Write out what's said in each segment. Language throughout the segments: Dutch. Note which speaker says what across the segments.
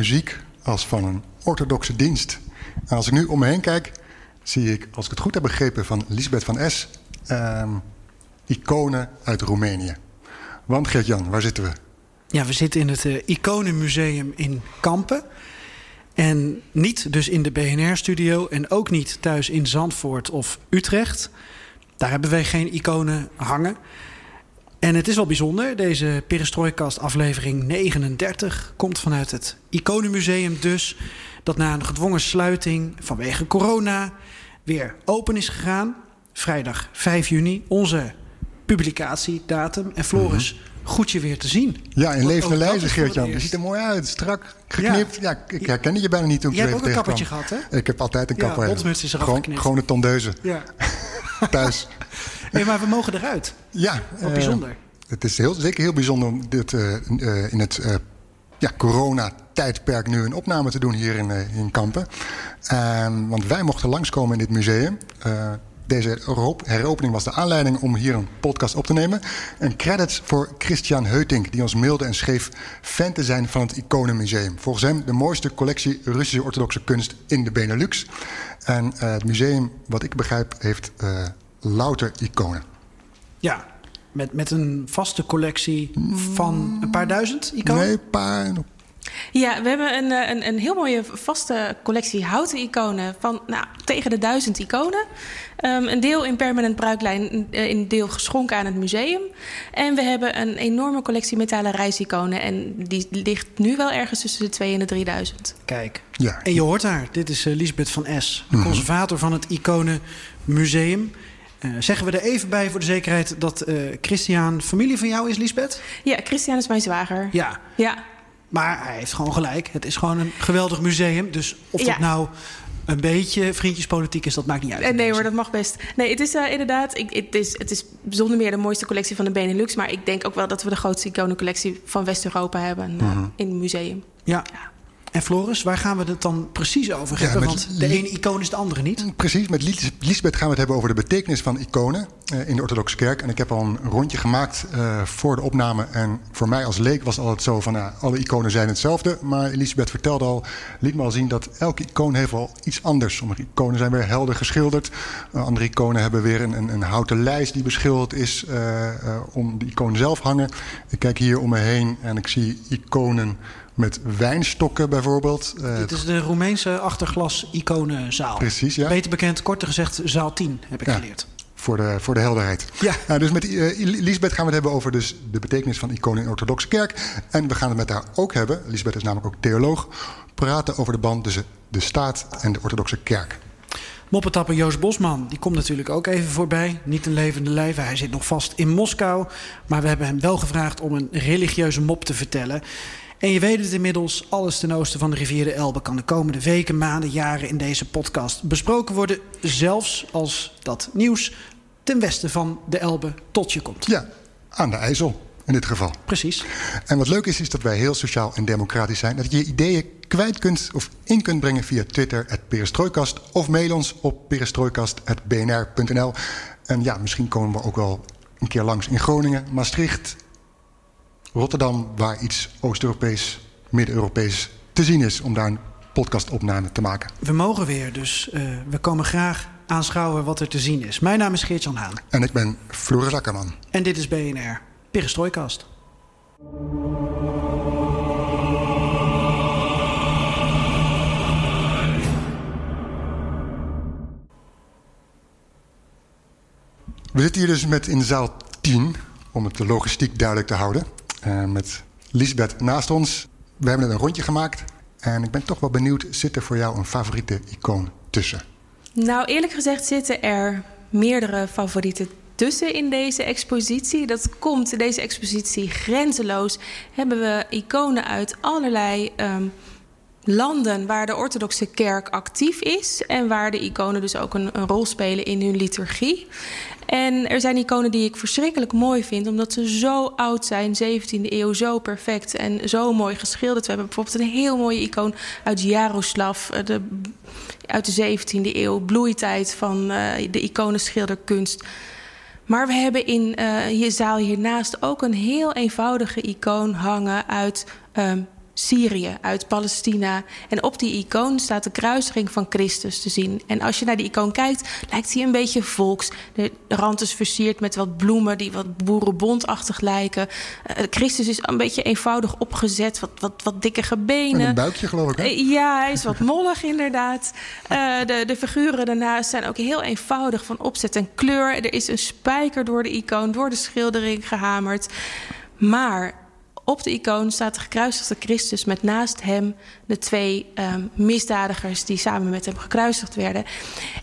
Speaker 1: Muziek als van een orthodoxe dienst. En als ik nu om me heen kijk, zie ik, als ik het goed heb begrepen van Lisbeth van S, ehm, iconen uit Roemenië. Want Gert-Jan, waar zitten we?
Speaker 2: Ja, we zitten in het uh, Iconenmuseum in Kampen. En niet dus in de BNR-studio en ook niet thuis in Zandvoort of Utrecht. Daar hebben wij geen iconen hangen. En het is wel bijzonder. Deze Perestrooikast aflevering 39 komt vanuit het Iconenmuseum dus... dat na een gedwongen sluiting vanwege corona weer open is gegaan. Vrijdag 5 juni, onze publicatiedatum. En Floris, mm goed je weer te zien.
Speaker 1: Ja, in levende lijzen, Geert-Jan. Je ziet er mooi uit, strak, geknipt. Ja, ik herkende je bijna niet toen ik
Speaker 2: Jij hebt ook een kappertje gehad, hè?
Speaker 1: Ik heb altijd een kapper.
Speaker 2: Ja, is er
Speaker 1: gewoon, gewoon een tondeuze.
Speaker 2: Ja.
Speaker 1: Thuis.
Speaker 2: Nee, maar we mogen eruit.
Speaker 1: Ja.
Speaker 2: Wat bijzonder. Uh,
Speaker 1: het is heel, zeker heel bijzonder om dit, uh, uh, in het ja, coronatijdperk nu een opname te doen hier in, in Kampen. Ehm, want wij mochten langskomen in dit museum. Deze heropening was de aanleiding om hier een podcast op te nemen. En credits voor Christian Heutink, die ons mailde en schreef fan te zijn van het Iconenmuseum. Volgens hem de mooiste collectie Russische orthodoxe kunst in de Benelux. En het museum, wat ik begrijp, heeft louter iconen.
Speaker 2: Ja, met, met een vaste collectie van een paar duizend iconen?
Speaker 1: Nee, een paar.
Speaker 3: Ja, we hebben een, een, een heel mooie vaste collectie houten iconen van nou, tegen de duizend iconen. Um, een deel in permanent bruiklijn, een deel geschonken aan het museum. En we hebben een enorme collectie metalen reisiconen. En die ligt nu wel ergens tussen de 2 en de 3000.
Speaker 2: Kijk, ja. en je hoort haar. Dit is uh, Lisbeth van S, de conservator van het Iconenmuseum. Uh, zeggen we er even bij voor de zekerheid dat uh, Christian familie van jou is, Lisbeth?
Speaker 3: Ja, Christian is mijn zwager.
Speaker 2: Ja.
Speaker 3: ja.
Speaker 2: Maar hij heeft gewoon gelijk. Het is gewoon een geweldig museum. Dus of dat nou een beetje vriendjespolitiek is, dat maakt niet uit.
Speaker 3: Eh, nee hoor, dat mag best. Nee, het is uh, inderdaad, ik, het, is, het is zonder meer de mooiste collectie van de Benelux. Maar ik denk ook wel dat we de grootste iconencollectie van West-Europa hebben uh, mm-hmm. in het museum.
Speaker 2: Ja. ja. En Floris, waar gaan we het dan precies over hebben? Want de ene icoon is de andere niet.
Speaker 1: Precies, met Lisbeth gaan we het hebben over de betekenis van iconen uh, in de orthodoxe kerk. En ik heb al een rondje gemaakt uh, voor de opname. En voor mij als leek was het altijd zo van, uh, alle iconen zijn hetzelfde. Maar Lisbeth vertelde al, liet me al zien dat elke icoon heeft wel iets anders. Sommige iconen zijn weer helder geschilderd. andere iconen hebben weer een, een, een, houten lijst die beschilderd is om de icoon zelf hangen. Ik kijk hier om me heen en ik zie iconen met wijnstokken bijvoorbeeld.
Speaker 2: Uh, Dit is de Roemeense achterglas-iconenzaal.
Speaker 1: Precies, ja.
Speaker 2: Beter bekend, korter gezegd, zaal 10, heb ik ja, geleerd.
Speaker 1: Voor de, voor de helderheid.
Speaker 2: Ja.
Speaker 1: Nou, dus met uh, Lisbeth gaan we het hebben over dus de betekenis van iconen in de orthodoxe kerk. En we gaan het met haar ook hebben, Lisbeth is namelijk ook theoloog, praten over de band tussen de staat en de orthodoxe kerk.
Speaker 2: Moppetapper Joost Bosman, die komt natuurlijk ook even voorbij. Niet een levende lijve, hij zit nog vast in Moskou. Maar we hebben hem wel gevraagd om een religieuze mop te vertellen. En je weet het inmiddels, alles ten oosten van de rivier de Elbe kan de komende weken, maanden, jaren in deze podcast besproken worden. Zelfs als dat nieuws ten westen van de Elbe tot je komt.
Speaker 1: Ja, aan de IJssel in dit geval.
Speaker 2: Precies.
Speaker 1: En wat leuk is, is dat wij heel sociaal en democratisch zijn. Dat je je ideeën kwijt kunt of in kunt brengen via Twitter, het Perestrooikast. Of mail ons op perestrooikast.bnr.nl. En ja, misschien komen we ook wel een keer langs in Groningen, Maastricht, Rotterdam waar iets Oost-Europees, Midden-Europees te zien is om daar een podcastopname te maken.
Speaker 2: We mogen weer, dus uh, we komen graag aanschouwen wat er te zien is. Mijn naam is Geert-Jan Haan.
Speaker 1: En ik ben Floris Akkerman.
Speaker 2: En dit is BNR, Perestrooikast.
Speaker 1: We zitten hier dus met in zaal 10, om het de logistiek duidelijk te houden. Uh, met Lisbeth naast ons. We hebben net een rondje gemaakt. En ik ben toch wel benieuwd, zit er voor jou een favoriete icoon tussen?
Speaker 3: Nou, eerlijk gezegd zitten er meerdere favorieten tussen in deze expositie. Dat komt deze expositie grenzeloos. Hebben we iconen uit allerlei um, landen waar de orthodoxe kerk actief is en waar de iconen dus ook een, rol spelen in hun liturgie. En er zijn iconen die ik verschrikkelijk mooi vind, omdat ze zo oud zijn, 17e eeuw, zo perfect en zo mooi geschilderd. We hebben bijvoorbeeld een heel mooie icoon uit Jaroslav, eh, de, uit de 17e eeuw, bloeitijd van uh, de iconenschilderkunst. Maar we hebben in uh, je zaal hiernaast ook een heel eenvoudige icoon hangen uit um, Syrië, uit Palestina. En op die icoon staat de kruisiging van Christus te zien. En als je naar die icoon kijkt, lijkt hij een beetje volks. De rand is versierd met wat bloemen die wat boerenbondachtig lijken. Uh, Christus is een beetje eenvoudig opgezet, wat, wat, wat dikkige benen.
Speaker 1: En een buikje geloof ik, hè?
Speaker 3: Uh, ja, hij is wat mollig inderdaad. Uh, de, de figuren daarnaast zijn ook heel eenvoudig van opzet en kleur. Er is een spijker door de icoon, door de schildering gehamerd. Maar op de icoon staat de gekruisigde Christus met naast hem de twee um, misdadigers die samen met hem gekruisigd werden.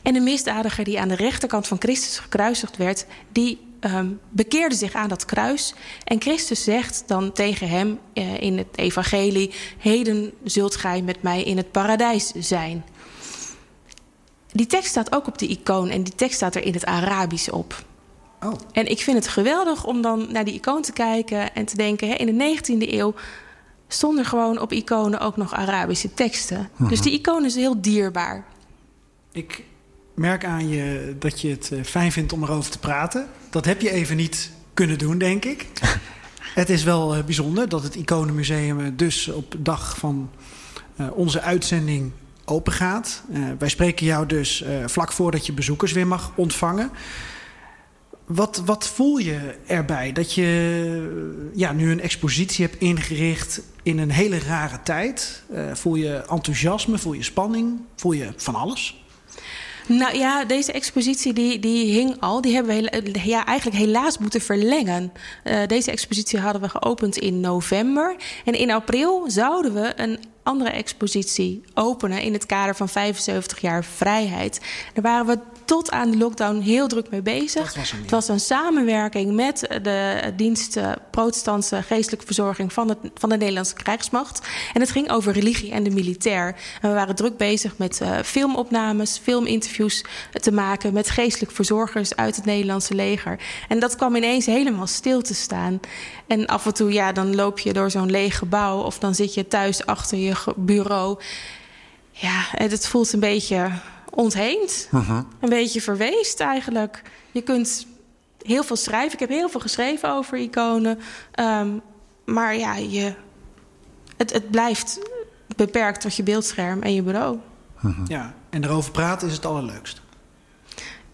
Speaker 3: En de misdadiger die aan de rechterkant van Christus gekruisigd werd, die um, bekeerde zich aan dat kruis. En Christus zegt dan tegen hem uh, in het evangelie: Heden zult gij met mij in het paradijs zijn. Die tekst staat ook op de icoon en die tekst staat er in het Arabisch op.
Speaker 2: Oh.
Speaker 3: En ik vind het geweldig om dan naar die icoon te kijken en te denken: hè, in de 19e eeuw stonden gewoon op iconen ook nog Arabische teksten.
Speaker 2: Mhm.
Speaker 3: Dus die icoon is heel dierbaar.
Speaker 2: Ik merk aan je dat je het eh, fijn vindt om erover te praten. Dat heb je even niet kunnen doen, denk ik. het is wel uh, bijzonder dat het Iconenmuseum dus op dag van onze uitzending open gaat. wij spreken jou dus vlak voordat je bezoekers weer mag ontvangen. Wat, wat voel je erbij dat je ja, nu een expositie hebt ingericht in een hele rare tijd? Uh, voel je enthousiasme, voel je spanning, voel je van alles?
Speaker 3: Nou ja, deze expositie die, die hing al. Die hebben we ja, eigenlijk helaas moeten verlengen. Deze expositie hadden we geopend in november. En in april zouden we een andere expositie openen in het kader van 75 jaar vrijheid. Daar waren we tot aan de lockdown heel druk mee bezig.
Speaker 2: Was
Speaker 3: het was een samenwerking met de dienst protestantse geestelijke verzorging van, het, van de Nederlandse krijgsmacht. En het ging over religie en de militair. En we waren druk bezig met uh, filmopnames, filminterviews te maken met geestelijke verzorgers uit het Nederlandse leger. En dat kwam ineens helemaal stil te staan. En af en toe, ja, dan loop je door zo'n leeg gebouw of dan zit je thuis achter je bureau. Ja, het voelt een beetje ontheemd.
Speaker 1: Mhm.
Speaker 3: Een beetje verweest eigenlijk. Je kunt heel veel schrijven. Ik heb heel veel geschreven over iconen. Um, maar ja, je, het, het blijft beperkt tot je beeldscherm en je bureau.
Speaker 2: Mhm. Ja, en erover praten is het allerleukst.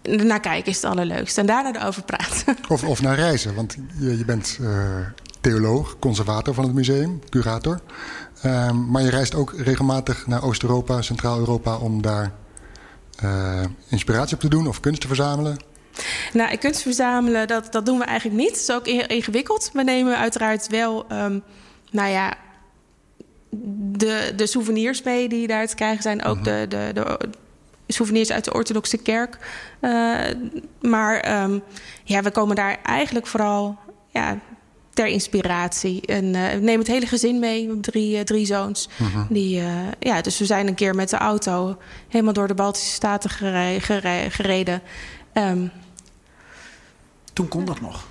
Speaker 3: Naar kijken is het allerleukst. En daarna erover praten.
Speaker 1: Of, of naar reizen, want je, je bent uh, theoloog, conservator van het museum, curator. Um, maar je reist ook regelmatig naar Oost-Europa, Centraal-Europa om daar inspiratie op te doen of kunst te verzamelen?
Speaker 3: Nou, kunst verzamelen, dat, dat doen we eigenlijk niet. Dat is ook ingewikkeld. We nemen uiteraard wel, um, nou ja, de, de souvenirs mee die daar te krijgen zijn. Ook mm -hmm. de, de, de souvenirs uit de orthodoxe kerk. Uh, maar um, ja, we komen daar eigenlijk vooral ja, ter inspiratie. En uh, we nemen het hele gezin mee. Drie, uh, drie zoons.
Speaker 1: Mhm.
Speaker 3: Uh -huh. Die, ja, dus we zijn een keer met de auto helemaal door de Baltische Staten gere gere gereden. Um,
Speaker 2: toen kon dat nog.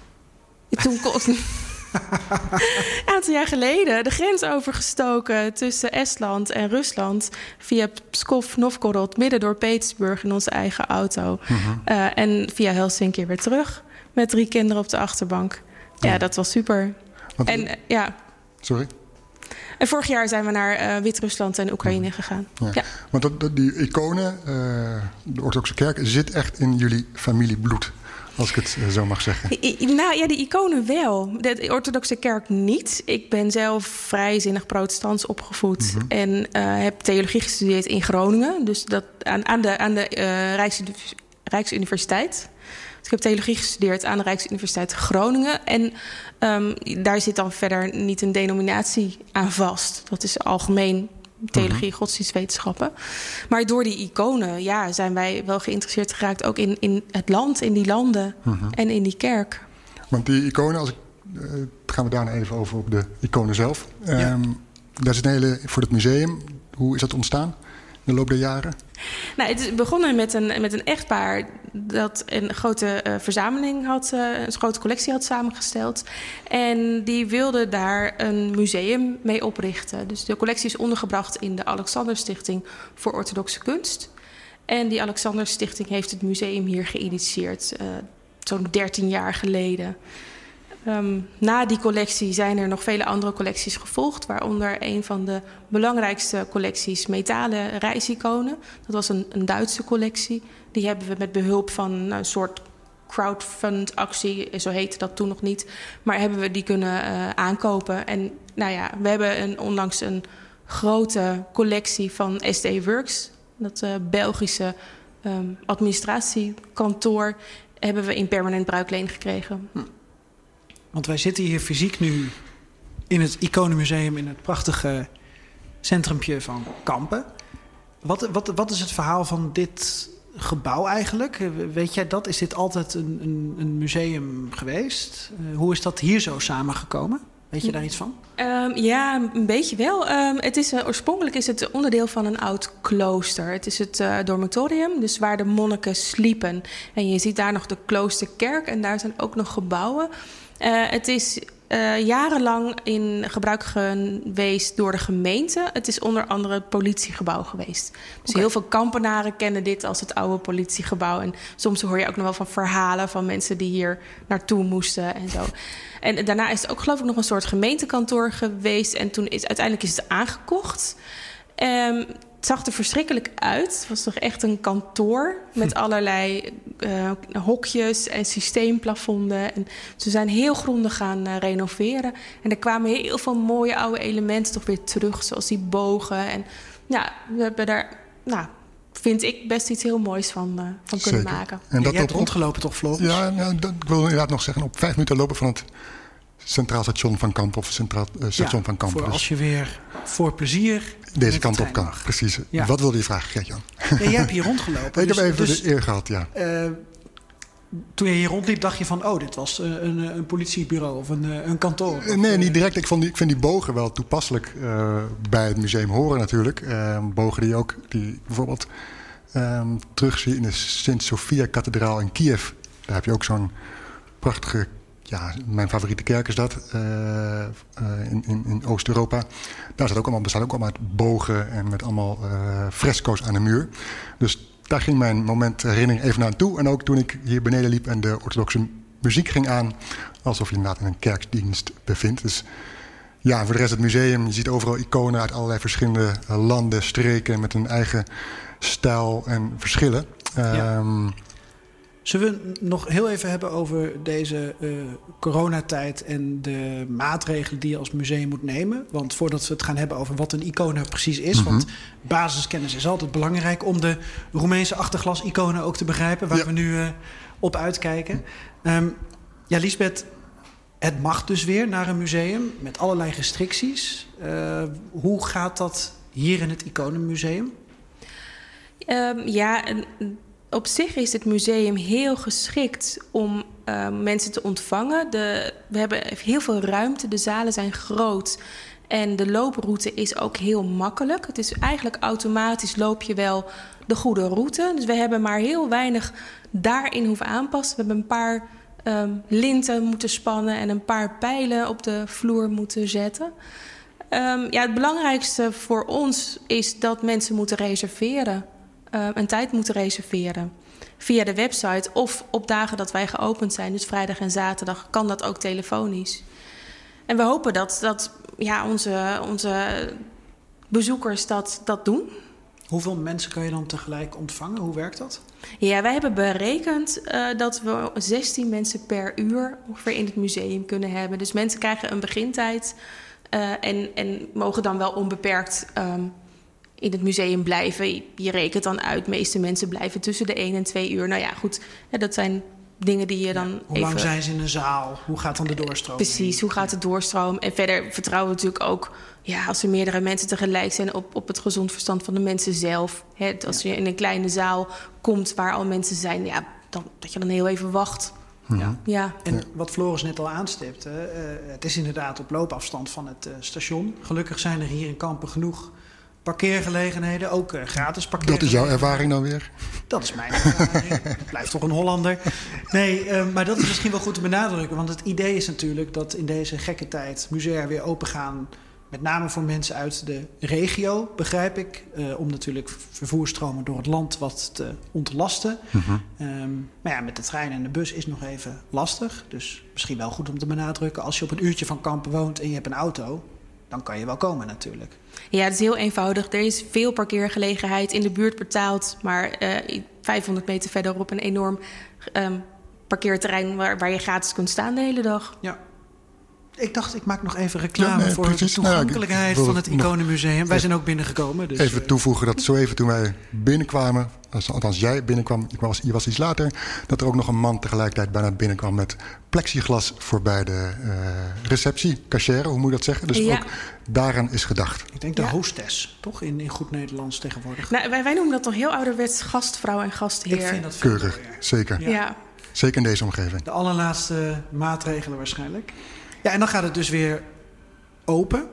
Speaker 3: Toen kon... een aantal jaar geleden de grens overgestoken tussen Estland en Rusland via Pskov, Novgorod, midden door Petersburg in onze eigen auto.
Speaker 1: Mhm.
Speaker 3: En via Helsinki weer terug met drie kinderen op de achterbank. Ja, dat was super.
Speaker 1: Want-
Speaker 3: En eh, ja.
Speaker 1: Sorry?
Speaker 3: En vorig jaar zijn we naar eh, Wit-Rusland en Oekraïne gegaan.
Speaker 1: Ja.
Speaker 3: Ja.
Speaker 1: Want dat, dat- die iconen, eh, de orthodoxe kerk, zit echt in jullie familiebloed. Als ik het zo mag zeggen.
Speaker 3: I- Nou ja, die iconen wel. De orthodoxe kerk niet. Ik ben zelf vrijzinnig protestants opgevoed. En eh, heb theologie gestudeerd in Groningen. Dus dat aan, aan de, aan de Rijksuniv- Rijksuniversiteit. Dus ik heb theologie gestudeerd aan de Rijksuniversiteit Groningen. En ehm, daar zit dan verder niet een denominatie aan vast. Dat is algemeen theologie, godsdienstwetenschappen. Maar door die iconen ja, zijn wij wel geïnteresseerd geraakt... ook in, in het land, in die landen en in die kerk.
Speaker 1: Want die iconen, als ik, eh, gaan we daarna even over op de iconen zelf. Ehm, Daar zit een hele, voor het museum, hoe is dat ontstaan de loop der jaren?
Speaker 3: Nou, het is begonnen met een, met een echtpaar dat een grote eh, verzameling had, eh, een grote collectie had samengesteld. En die wilde daar een museum mee oprichten. Dus de collectie is ondergebracht in de Alexander Stichting voor Orthodoxe Kunst. En die Alexander Stichting heeft het museum hier geïnitieerd, eh, zo'n 13 jaar geleden. Ehm, na die collectie zijn er nog vele andere collecties gevolgd, waaronder een van de belangrijkste collecties metalen reisiconen. Dat was een, een Duitse collectie. Die hebben we met behulp van een soort crowdfund-actie, zo heette dat toen nog niet, maar hebben we die kunnen eh, aankopen. En nou ja, we hebben een, onlangs een grote collectie van SD Works, dat eh, Belgische ehm, administratiekantoor, hebben we in permanent bruikleen gekregen.
Speaker 2: Want wij zitten hier fysiek nu in het Iconenmuseum in het prachtige centrumpje van Kampen. Wat, wat, wat is het verhaal van dit gebouw eigenlijk? Eh, Weet jij dat? Is dit altijd een, een, een museum geweest? Eh, hoe is dat hier zo samengekomen? Weet je daar iets van?
Speaker 3: Ehm, ja, een beetje wel. Ehm, het is, eh, oorspronkelijk is het onderdeel van een oud klooster. Het is het eh, dormitorium, dus waar de monniken sliepen. En je ziet daar nog de kloosterkerk en daar zijn ook nog gebouwen. Eh, het is eh, jarenlang in gebruik geweest door de gemeente. Het is onder andere het politiegebouw geweest. Dus heel veel kampenaren kennen dit als het oude politiegebouw. En soms hoor je ook nog wel van verhalen van mensen die hier naartoe moesten en zo. En daarna is het ook geloof ik nog een soort gemeentekantoor geweest. En toen is uiteindelijk is het aangekocht. Ehm, het zag er verschrikkelijk uit. Het was toch echt een kantoor met allerlei eh, hokjes en systeemplafonden. En ze zijn heel grondig gaan eh, renoveren. En er kwamen heel veel mooie oude elementen toch weer terug, zoals die bogen. En ja, we hebben daar, nou, vind ik best iets heel moois van, eh, van kunnen
Speaker 1: Zeker.
Speaker 3: maken.
Speaker 1: En
Speaker 2: Ja,
Speaker 1: dat
Speaker 2: hebt
Speaker 1: op,
Speaker 2: rondgelopen toch, Floris?
Speaker 1: Ja, nou, dat, ik wil inderdaad nog zeggen, op vijf minuten lopen van het Centraal Station van Kampen of Centraal Station
Speaker 2: Ja,
Speaker 1: van Kampen.
Speaker 2: Voor
Speaker 1: Dus
Speaker 2: als je weer voor plezier
Speaker 1: deze kant op kan.
Speaker 2: mag.
Speaker 1: Precies.
Speaker 2: Ja.
Speaker 1: Wat wilde je vragen, Gert-Jan?
Speaker 2: Ja, jij hebt hier rondgelopen.
Speaker 1: ik
Speaker 2: dus-
Speaker 1: heb even
Speaker 2: dus,
Speaker 1: de eer gehad, ja.
Speaker 2: eh, toen je hier rondliep, dacht je van... oh, dit was eh, een, eh, een politiebureau of een, een kantoor. Of,
Speaker 1: Nee, niet direct. Ik, vond die, ik vind die bogen wel toepasselijk bij het museum horen natuurlijk. Bogen die ook die bijvoorbeeld ehm terug zie in de Sint-Sofia-kathedraal in Kiev. Daar heb je ook zo'n prachtige... Ja, mijn favoriete kerk is dat. eh, eh, in in, in Oost-Europa. Daar staat ook allemaal, bestaan ook allemaal uit bogen en met allemaal eh, fresco's aan de muur. Dus daar ging mijn moment herinnering even naartoe. En ook toen ik hier beneden liep en de orthodoxe muziek ging aan... alsof je inderdaad in een kerkdienst bevindt. Dus ja, voor de rest het museum. Je ziet overal iconen uit allerlei verschillende landen, streken... met hun eigen stijl en verschillen. Ehm,
Speaker 2: Zullen we het nog heel even hebben over deze eh, coronatijd en de maatregelen die je als museum moet nemen? Want voordat we het gaan hebben over wat een icoon nou precies is,
Speaker 1: Mhm.
Speaker 2: want basiskennis is altijd belangrijk om de Roemeense achterglas-iconen ook te begrijpen, waar
Speaker 1: Ja.
Speaker 2: we nu eh, op uitkijken. Ehm, ja, Lisbeth, het mag dus weer naar een museum met allerlei restricties. Eh, hoe gaat dat hier in het Iconenmuseum?
Speaker 3: Ehm, ja, en op zich is het museum heel geschikt om ehm, mensen te ontvangen. De, we hebben heel veel ruimte, de zalen zijn groot. En de looproute is ook heel makkelijk. Het is eigenlijk automatisch loop je wel de goede route. Dus we hebben maar heel weinig daarin hoeven aanpassen. We hebben een paar ehm, linten moeten spannen en een paar pijlen op de vloer moeten zetten. Ehm, ja, het belangrijkste voor ons is dat mensen moeten reserveren. Eh, een tijd moeten reserveren. Via de website of op dagen dat wij geopend zijn, dus vrijdag en zaterdag, kan dat ook telefonisch. En we hopen dat, dat ja, onze, onze bezoekers dat, dat doen.
Speaker 2: Hoeveel mensen kan je dan tegelijk ontvangen? Hoe werkt dat?
Speaker 3: Ja, wij hebben berekend uh, dat we 16 mensen per uur ongeveer in het museum kunnen hebben. Dus mensen krijgen een begintijd uh, en, en mogen dan wel onbeperkt um, in het museum blijven. Je rekent dan uit, de meeste mensen blijven tussen de 1 en 2 uur. Nou ja, goed, ja, dat zijn dingen die je dan. Ja,
Speaker 2: hoe lang zijn ze in een zaal? Hoe gaat dan de doorstroom?
Speaker 3: Precies, hoe gaat het doorstroom? En verder vertrouwen we natuurlijk ook, ja, als er meerdere mensen tegelijk zijn, op, op het gezond verstand van de mensen zelf. Hè, als je in een kleine zaal komt waar al mensen zijn, ja, dan, dat je dan heel even wacht.
Speaker 2: Ja. ja. En wat Floris net al aanstipte, uh, het is inderdaad op loopafstand van het uh, station. Gelukkig zijn er hier in Kampen genoeg parkeergelegenheden, ook uh, gratis parkeergelegenheden.
Speaker 1: Dat is jouw ervaring dan weer?
Speaker 2: Dat is mijn ervaring. Blijf toch een Hollander. Nee, uh, maar dat is misschien wel goed te benadrukken. Want het idee is natuurlijk dat in deze gekke tijd musea weer open gaan. Met name voor mensen uit de regio, begrijp ik. Uh, om natuurlijk vervoerstromen door het land wat te ontlasten. -huh. um, maar ja, met de trein en de bus is nog even lastig. Dus misschien wel goed om te benadrukken. Als je op een uurtje van Kampen woont en je hebt een auto dan kan je wel komen natuurlijk.
Speaker 3: Ja, het is heel eenvoudig. Er is veel parkeergelegenheid in de buurt betaald, maar uh, 500 meter verderop een enorm um, parkeerterrein waar, waar je gratis kunt staan de hele dag.
Speaker 2: Ja. Ik dacht, ik maak nog even reclame ja, nee, voor precies. de toegankelijkheid nou, van het Iconenmuseum. Wij zijn ook binnengekomen. Dus,
Speaker 1: even toevoegen dat zo even toen wij binnenkwamen, althans jij binnenkwam, ik was, je was iets later, dat er ook nog een man tegelijkertijd bijna binnenkwam met plexiglas voorbij de uh, receptie, cachère, hoe moet je dat zeggen? Dus ja. ook daaraan is gedacht.
Speaker 2: Ik denk de ja. hostess, toch? In, in goed Nederlands tegenwoordig.
Speaker 3: Nou, wij, wij noemen dat toch heel ouderwets gastvrouw en gastheer.
Speaker 2: Ik vind dat
Speaker 1: Keurig, zeker.
Speaker 3: Ja.
Speaker 1: Zeker in deze omgeving.
Speaker 2: De allerlaatste maatregelen waarschijnlijk. Ja, en dan gaat het dus weer open.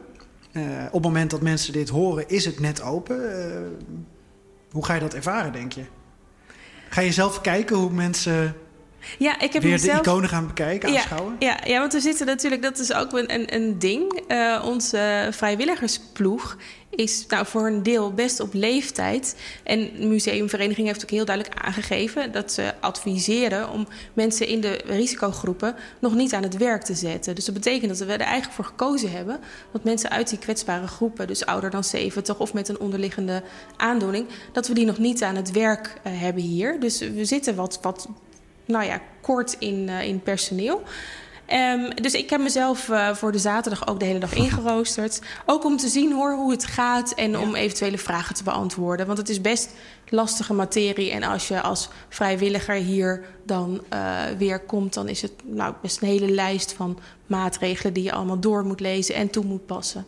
Speaker 2: Uh, op het moment dat mensen dit horen, is het net open. Uh, hoe ga je dat ervaren, denk je? Ga je zelf kijken hoe mensen
Speaker 3: ja, ik heb
Speaker 2: weer
Speaker 3: mezelf...
Speaker 2: de iconen gaan bekijken, aanschouwen?
Speaker 3: Ja, ja, ja, want we zitten natuurlijk, dat is ook een, een, ding. Uh, onze vrijwilligersploeg is nou, voor een deel best op leeftijd. En de museumvereniging heeft ook heel duidelijk aangegeven dat ze adviseren om mensen in de risicogroepen nog niet aan het werk te zetten. Dus dat betekent dat we er eigenlijk voor gekozen hebben dat mensen uit die kwetsbare groepen, dus ouder dan 70 of met een onderliggende aandoening, dat we die nog niet aan het werk uh, hebben hier. Dus we zitten wat, wat nou ja, kort in, uh, in personeel. Um, dus ik heb mezelf uh, voor de zaterdag ook de hele dag ingeroosterd. Ook om te zien hoor, hoe het gaat en ja. om eventuele vragen te beantwoorden. Want het is best lastige materie. En als je als vrijwilliger hier dan uh, weer komt, dan is het nou, best een hele lijst van maatregelen die je allemaal door moet lezen en toe moet passen.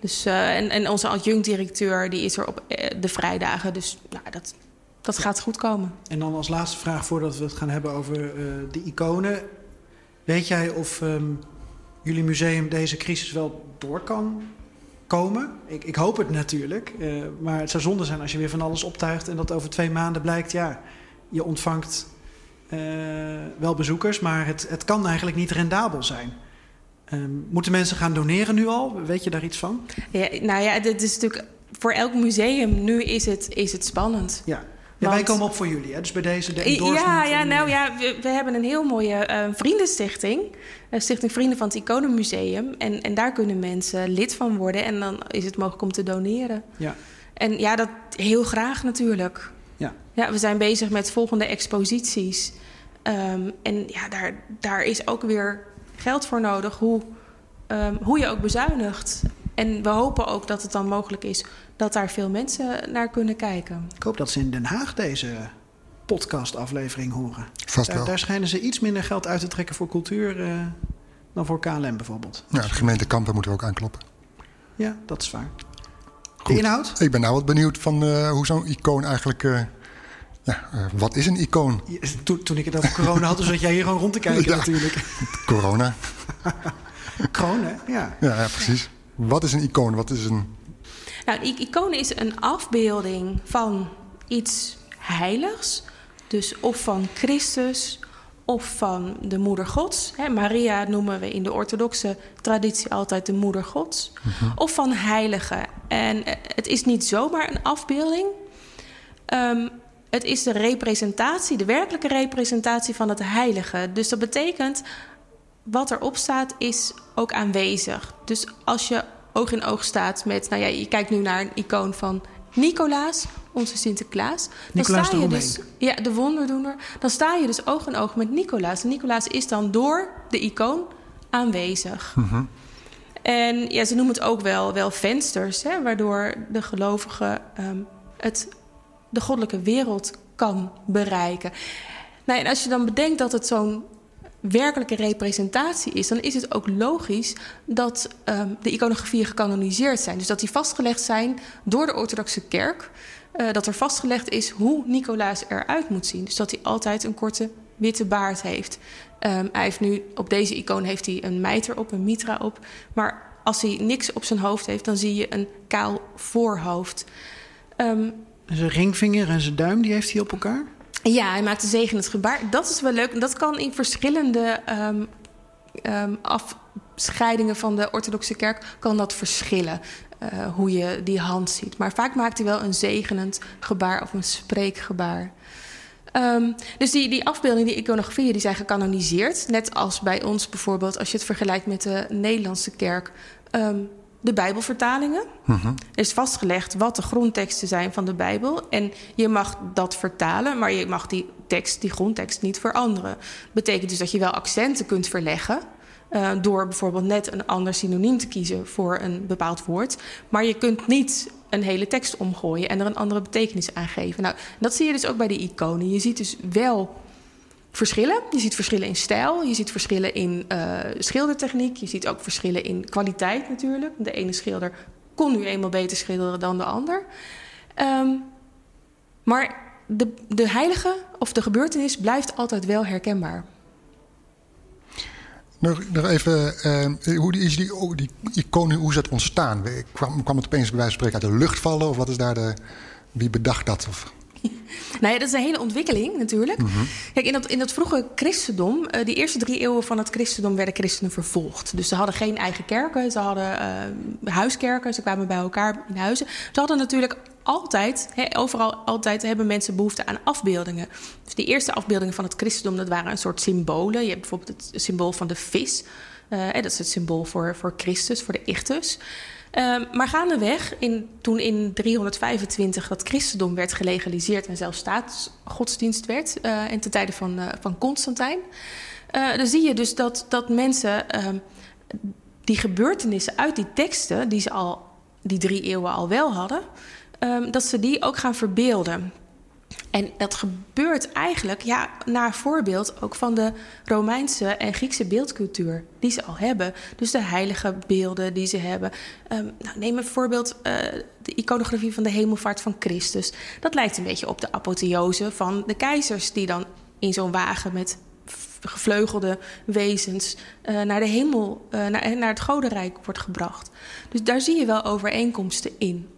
Speaker 3: Dus, uh, en, en onze adjunct-directeur die is er op de vrijdagen. Dus nou, dat, dat gaat goed komen.
Speaker 2: En dan als laatste vraag voordat we het gaan hebben over uh, de iconen. Weet jij of um, jullie museum deze crisis wel door kan komen? Ik, ik hoop het natuurlijk. Uh, maar het zou zonde zijn als je weer van alles optuigt en dat over twee maanden blijkt, ja, je ontvangt uh, wel bezoekers, maar het, het kan eigenlijk niet rendabel zijn. Um, moeten mensen gaan doneren nu al? Weet je daar iets van?
Speaker 3: Ja, nou ja, dit is natuurlijk voor elk museum nu is het, is het spannend.
Speaker 2: Ja. Want, wij komen op voor jullie, hè? dus bij deze de endorsement.
Speaker 3: Ja, ja nou ja, we, we hebben een heel mooie uh, vriendenstichting. Uh, Stichting Vrienden van het Iconenmuseum. En, en daar kunnen mensen lid van worden. En dan is het mogelijk om te doneren.
Speaker 2: Ja.
Speaker 3: En ja, dat heel graag natuurlijk.
Speaker 2: Ja.
Speaker 3: Ja, we zijn bezig met volgende exposities. Um, en ja, daar, daar is ook weer geld voor nodig. Hoe, um, hoe je ook bezuinigt. En we hopen ook dat het dan mogelijk is dat daar veel mensen naar kunnen kijken.
Speaker 2: Ik hoop dat ze in Den Haag deze podcastaflevering horen.
Speaker 1: Vast wel.
Speaker 2: Daar, daar schijnen ze iets minder geld uit te trekken voor cultuur uh, dan voor KLM bijvoorbeeld.
Speaker 1: Ja, de gemeente Kampen moeten we ook aankloppen.
Speaker 2: Ja, dat is waar.
Speaker 1: Goed.
Speaker 2: De inhoud?
Speaker 1: Ik ben nou wat benieuwd van uh, hoe zo'n icoon eigenlijk... Uh, ja, uh, wat is een icoon?
Speaker 2: Toen, toen ik het over corona had, zat jij hier gewoon rond te kijken ja, natuurlijk.
Speaker 1: Corona.
Speaker 2: corona, ja.
Speaker 1: ja. Ja, precies. Wat is een icoon? Wat is een
Speaker 3: nou, een icoon is een afbeelding van iets heiligs. Dus of van Christus of van de moeder gods. He, Maria noemen we in de orthodoxe traditie altijd de moeder gods. Uh -huh. Of van heiligen. En het is niet zomaar een afbeelding. Um, het is de representatie, de werkelijke representatie van het heilige. Dus dat betekent wat erop staat is ook aanwezig. Dus als je oog in oog staat met, nou ja, je kijkt nu naar een icoon van Nicolaas, onze Sinterklaas. Dan
Speaker 2: Nicolaas
Speaker 3: sta je dus, ja, de wonderdoener. Dan sta je dus oog in oog met Nicolaas. En Nicolaas is dan door de icoon aanwezig. En ja, ze noemen het ook wel, wel vensters, hè, waardoor de gelovige ehm, het, de goddelijke wereld kan bereiken. Nou, en als je dan bedenkt dat het zo'n werkelijke representatie is, dan is het ook logisch dat ehm, de iconografieën gecanoniseerd zijn. Dus dat die vastgelegd zijn door de orthodoxe kerk. eh, dat er vastgelegd is hoe Nicolaas eruit moet zien. Dus dat hij altijd een korte witte baard heeft. Ehm, hij heeft nu op deze icoon heeft hij een mijter op, een mitra op. Maar als hij niks op zijn hoofd heeft, dan zie je een kaal voorhoofd. Ehm,
Speaker 2: Zijn ringvinger en zijn duim, die heeft hij op elkaar.
Speaker 3: Ja, hij maakt een zegenend gebaar. Dat is wel leuk. Dat kan in verschillende ehm, ehm, afscheidingen van de orthodoxe kerk kan dat verschillen. eh, hoe je die hand ziet. Maar vaak maakt hij wel een zegenend gebaar of een spreekgebaar. Ehm, dus die, die afbeeldingen, die iconografieën, die zijn gecanoniseerd. Net als bij ons bijvoorbeeld, als je het vergelijkt met de Nederlandse kerk... de Bijbelvertalingen. Er is vastgelegd wat de grondteksten zijn van de Bijbel. En je mag dat vertalen, maar je mag die tekst, die grondtekst, niet veranderen. betekent dus dat je wel accenten kunt verleggen. eh, door bijvoorbeeld net een ander synoniem te kiezen voor een bepaald woord. Maar je kunt niet een hele tekst omgooien en er een andere betekenis aan geven. Nou, dat zie je dus ook bij de iconen. Je ziet dus wel verschillen. Je ziet verschillen in stijl, je ziet verschillen in eh, schildertechniek, je ziet ook verschillen in kwaliteit natuurlijk. De ene schilder kon nu eenmaal beter schilderen dan de ander. Ehm, maar de, de heilige of de gebeurtenis blijft altijd wel herkenbaar.
Speaker 1: Nog, nog even, eh, hoe is die, oh, die icoon, hoe is dat ontstaan? Kwam, kwam het opeens bij wijze van spreken uit de lucht vallen? Of wat is daar de, wie bedacht dat? Of,
Speaker 3: Nou ja, dat is een hele ontwikkeling natuurlijk. Kijk, in dat, in dat vroege christendom, eh, die eerste drie eeuwen van het christendom werden christenen vervolgd. Dus ze hadden geen eigen kerken, ze hadden eh, huiskerken, ze kwamen bij elkaar in huizen. Ze hadden natuurlijk altijd, overal altijd hebben mensen behoefte aan afbeeldingen. Dus die eerste afbeeldingen van het christendom, dat waren een soort symbolen. Je hebt bijvoorbeeld het symbool van de vis. Hè, dat is het symbool voor, voor Christus, voor de ichthus. Um, maar gaandeweg, in, toen in 325 dat christendom werd gelegaliseerd en zelfs staatsgodsdienst werd, uh, en ten tijde van, uh, van Constantijn, uh, dan zie je dus dat, dat mensen um, die gebeurtenissen uit die teksten, die ze al die drie eeuwen al wel hadden, um, dat ze die ook gaan verbeelden. En dat gebeurt eigenlijk ja, naar voorbeeld ook van de Romeinse en Griekse beeldcultuur die ze al hebben. Dus de heilige beelden die ze hebben. Um, nou, neem een voorbeeld, uh, de iconografie van de hemelvaart van Christus. Dat lijkt een beetje op de apotheose van de keizers die dan in zo'n wagen met gevleugelde wezens uh, naar de hemel, uh, naar, naar het godenrijk wordt gebracht. Dus daar zie je wel overeenkomsten in.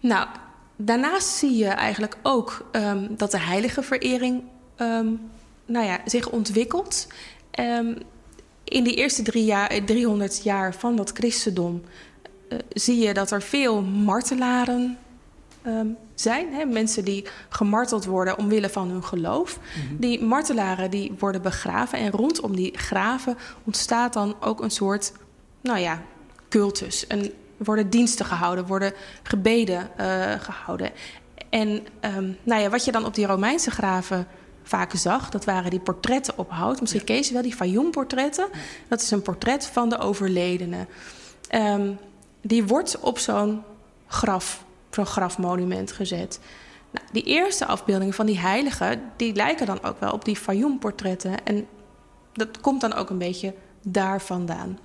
Speaker 3: Nou, daarnaast zie je eigenlijk ook um, dat de heilige verering um, nou ja, zich ontwikkelt. Um, in die eerste drie jaar, 300 jaar van dat christendom uh, zie je dat er veel martelaren zijn. Hè? Mensen die gemarteld worden omwille van hun geloof. Mm -hmm. Die martelaren die worden begraven. En rondom die graven ontstaat dan ook een soort, nou ja, cultus. Een, worden diensten gehouden, worden gebeden uh, gehouden. En um, nou ja, wat je dan op die Romeinse graven vaak zag, dat waren die portretten op hout. Misschien ja. kees je wel die Fayum-portretten. Dat is een portret van de overledene. Um, die wordt op zo'n graf, zo'n grafmonument gezet. Nou, die eerste afbeeldingen van die heiligen, die lijken dan ook wel op die Fayum-portretten. En dat komt dan ook een beetje daar vandaan.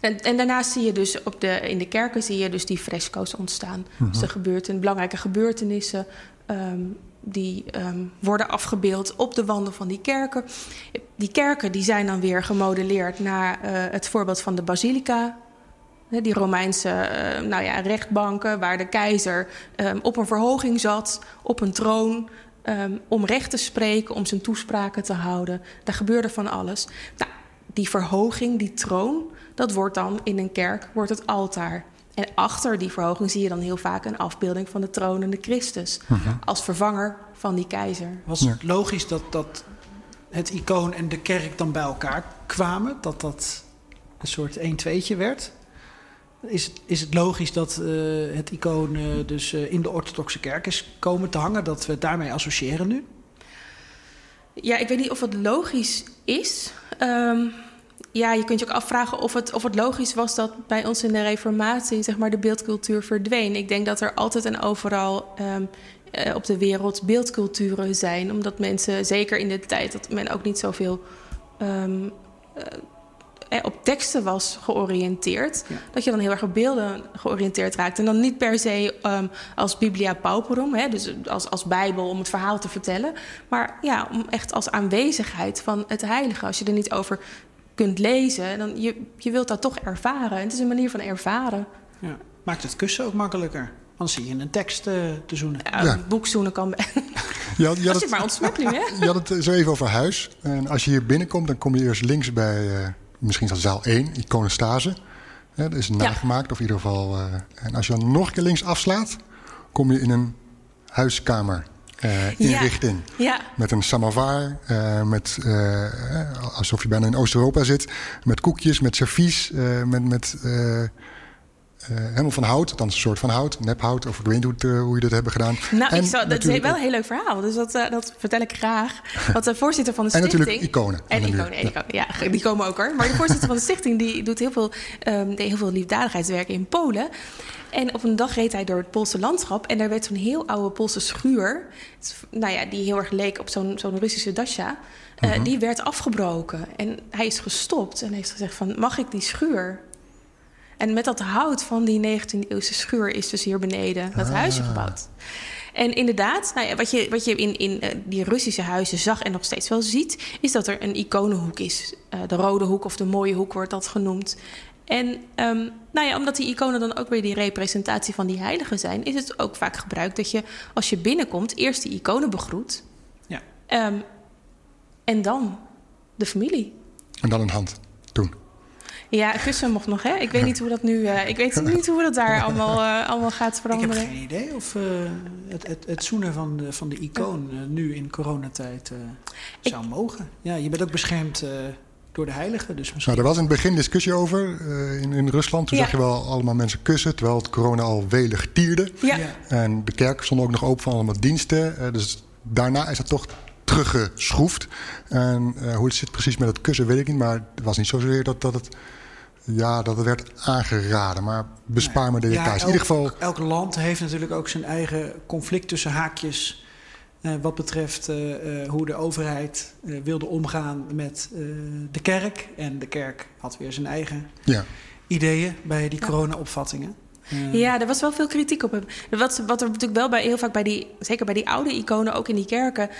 Speaker 3: En, en, daarnaast zie je dus op de, in de kerken zie je dus die fresco's ontstaan. Dus er gebeurt belangrijke gebeurtenissen um, die um, worden afgebeeld op de wanden van die kerken. Die kerken die zijn dan weer gemodelleerd naar uh, het voorbeeld van de basilica. Die Romeinse uh, nou ja, rechtbanken waar de keizer um, op een verhoging zat, op een troon. om recht te spreken, om zijn toespraken te houden. Daar gebeurde van alles. Nou, die verhoging, die troon, dat wordt dan in een kerk wordt het altaar. En achter die verhoging zie je dan heel vaak een afbeelding van de tronende Christus. -huh. Als vervanger van die keizer.
Speaker 2: Was het logisch dat, dat het icoon en de kerk dan bij elkaar kwamen. Dat dat een soort 1-2'tje werd. Is het, is het logisch dat uh, het icoon uh, dus uh, in de orthodoxe kerk is komen te hangen? Dat we het daarmee associëren nu?
Speaker 3: Ja, ik weet niet of het logisch is. Um, ja, je kunt je ook afvragen of het, of het logisch was dat bij ons in de Reformatie zeg maar, de beeldcultuur verdween. Ik denk dat er altijd en overal um, uh, op de wereld beeldculturen zijn. Omdat mensen, zeker in de tijd dat men ook niet zoveel um, uh, op teksten was georiënteerd, ja. dat je dan heel erg op beelden georiënteerd raakt. En dan niet per se um, als Biblia Pauperum, hè, dus als, als Bijbel om het verhaal te vertellen, maar ja, om echt als aanwezigheid van het heilige. Als je er niet over kunt lezen, dan je, je wilt dat toch ervaren. En het is een manier van ervaren.
Speaker 2: Ja. Maakt het kussen ook makkelijker? Dan zie je een tekst uh, te zoenen.
Speaker 3: Ja, ja. boekzoenen kan...
Speaker 1: Je had, je
Speaker 3: had het maar ontsmet nu, hè?
Speaker 1: Je had het zo even over huis. En als je hier binnenkomt, dan kom je eerst links bij... Uh, misschien is zaal 1, iconostase. Ja, dat is nagemaakt, of in ieder geval... Uh, en als je dan nog een keer links afslaat... kom je in een huiskamer uh, inrichting.
Speaker 3: Ja. Ja.
Speaker 1: Met een samovar, uh, met, uh, alsof je bijna in Oost-Europa zit. Met koekjes, met servies, met, met helemaal van hout. Dan een soort van hout, nephout, of ik weet niet hoe, je dat hebben gedaan.
Speaker 3: Nou, en ik zou, dat is wel een heel leuk verhaal. Dus dat, dat vertel ik graag. Want de voorzitter van de
Speaker 1: stichting...
Speaker 3: En
Speaker 1: natuurlijk iconen.
Speaker 3: En iconen, en iconen, ja. ja. die komen ook hoor. Maar de voorzitter van de stichting die doet heel veel, um, deed heel veel liefdadigheidswerk in Polen. En op een dag reed hij door het Poolse landschap. En daar werd zo'n heel oude Poolse schuur. Nou ja, die heel erg leek op zo'n zo'n Russische dasha. Uh, uh-huh. Die werd afgebroken. En hij is gestopt en heeft gezegd van... mag ik die schuur? En met dat hout van die 19e-eeuwse schuur... is dus hier beneden dat ah. huisje gebouwd. En inderdaad, nou ja, wat je, wat je in, in uh, die Russische huizen zag en nog steeds wel ziet... is dat er een iconenhoek is. Uh, de rode hoek of de mooie hoek wordt dat genoemd. En um, nou ja, omdat die iconen dan ook weer die representatie van die heiligen zijn, is het ook vaak gebruikt dat je als je binnenkomt eerst die iconen begroet.
Speaker 2: Ja.
Speaker 3: Um, en dan de familie.
Speaker 1: En dan een hand.
Speaker 3: Ja, kussen mocht nog, hè? Ik weet niet hoe dat nu. Uh, ik weet niet hoe dat daar allemaal, uh, allemaal gaat veranderen.
Speaker 2: Ik heb geen idee of uh, het, het, het zoenen van de, van de icoon nu in coronatijd zou ik... mogen. Ja, je bent ook beschermd door de heiligen. Dus
Speaker 1: nou, er was in het begin discussie over uh, in, in Rusland. Toen ja. zag je wel allemaal mensen kussen, terwijl het corona al welig tierde.
Speaker 3: Ja.
Speaker 1: En de kerk stond ook nog open van allemaal diensten. Uh, dus daarna is dat toch teruggeschroefd. En uh, hoe het zit precies met het kussen weet ik niet. Maar het was niet zozeer dat, dat het... Ja, dat werd aangeraden, maar bespaar me de details.
Speaker 2: Ja, elk,
Speaker 1: in ieder geval...
Speaker 2: elk land heeft natuurlijk ook zijn eigen conflict tussen haakjes... Uh, wat betreft uh, uh, hoe de overheid wilde omgaan met de kerk. En de kerk had weer zijn eigen
Speaker 1: ja.
Speaker 2: ideeën bij die corona-opvattingen.
Speaker 3: Ja, er was wel veel kritiek op hem. Wat, wat er natuurlijk wel bij, heel vaak bij die, zeker bij die oude iconen, ook in die kerken,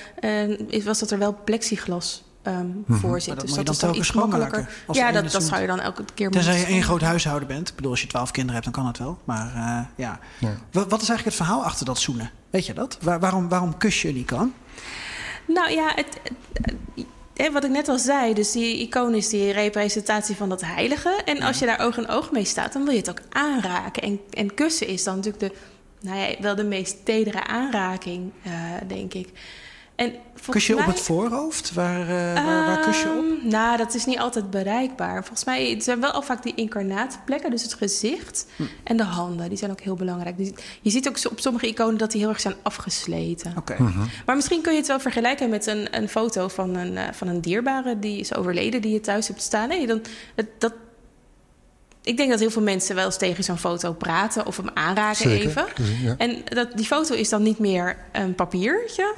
Speaker 3: is, was dat er wel plexiglas Um, voor zit. Dus dat is dan iets makkelijker. Ja, dat, zou je dan elke keer
Speaker 2: Tenzij je
Speaker 3: moeten
Speaker 2: één groot huishouden bent. Ik bedoel, als je twaalf kinderen hebt, dan kan het wel. Maar uh, ja.
Speaker 1: Ja.
Speaker 2: Wat, wat is eigenlijk het verhaal achter dat zoenen? Weet je dat? Waar, waarom, waarom kus je een icoon?
Speaker 3: Nou ja, het, het- hè, wat ik net al zei, dus die icoon is die representatie van dat heilige. En als je daar oog in oog mee staat, dan wil je het ook aanraken. En, en kussen is dan natuurlijk de, nou ja, wel de meest tedere aanraking, eh, denk ik. En
Speaker 2: Kus je op het voorhoofd? Waar, uh, waar, waar kus je op?
Speaker 3: Ehm, Nou, dat is niet altijd bereikbaar. Volgens mij het zijn wel al vaak die incarnaatplekken, dus het gezicht
Speaker 2: Hm.
Speaker 3: en de handen. Die zijn ook heel belangrijk. Dus je ziet ook op sommige iconen dat die heel erg zijn afgesleten.
Speaker 2: Oké.
Speaker 3: Maar misschien kun je het wel vergelijken met een, een foto van een, eh, van een dierbare die is overleden, die je thuis hebt staan. Nee, dan, het, dat, ik denk dat heel veel mensen wel eens tegen zo'n foto praten of hem aanraken
Speaker 1: Zeker.
Speaker 3: even.
Speaker 1: Ja.
Speaker 3: En dat, die foto is dan niet meer een papiertje,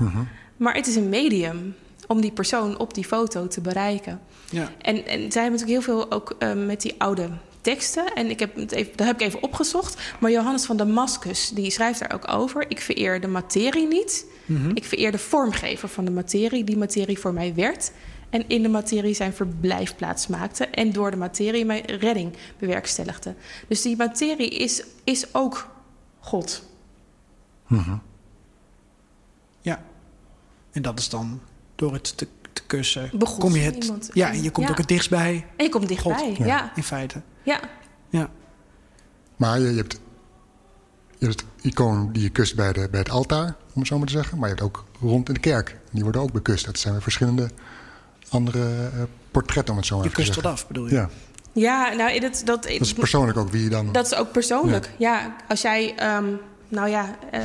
Speaker 3: maar het is een medium om die persoon op die foto te bereiken.
Speaker 2: Ja.
Speaker 3: En, en zij hebben natuurlijk heel veel ook eh, met die oude teksten. En ik heb het even, dat heb ik even opgezocht. Maar Johannes van Damascus, die schrijft daar ook over. Ik vereer de materie niet. Ik vereer de vormgever van de materie. Die materie voor mij werd. En in de materie zijn verblijfplaats maakte. En door de materie mijn redding bewerkstelligde. Dus die materie is, is ook God.
Speaker 2: ja. En dat is dan door het te, te kussen.
Speaker 3: Begroet
Speaker 2: kom je het,
Speaker 3: iemand.
Speaker 2: ja, en je komt
Speaker 3: Ja.
Speaker 2: ook het dichtst bij
Speaker 3: En je komt dichtbij.
Speaker 2: God.
Speaker 3: Ja.
Speaker 2: in feite.
Speaker 3: ja.
Speaker 2: Ja.
Speaker 1: Maar je, je hebt, je hebt het icoon die je kust bij, de, bij het altaar, om het zo maar te zeggen. Maar je hebt ook rond in de kerk. Die worden ook bekust. Dat zijn weer verschillende andere uh, portret, om het zo maar
Speaker 2: je
Speaker 1: te zeggen.
Speaker 2: Je kust wat af, bedoel je?
Speaker 1: Ja.
Speaker 3: Ja, nou, dat, dat,
Speaker 1: dat is persoonlijk ook wie je dan...
Speaker 3: Dat is ook persoonlijk, ja. ja als jij, um, nou ja... Uh,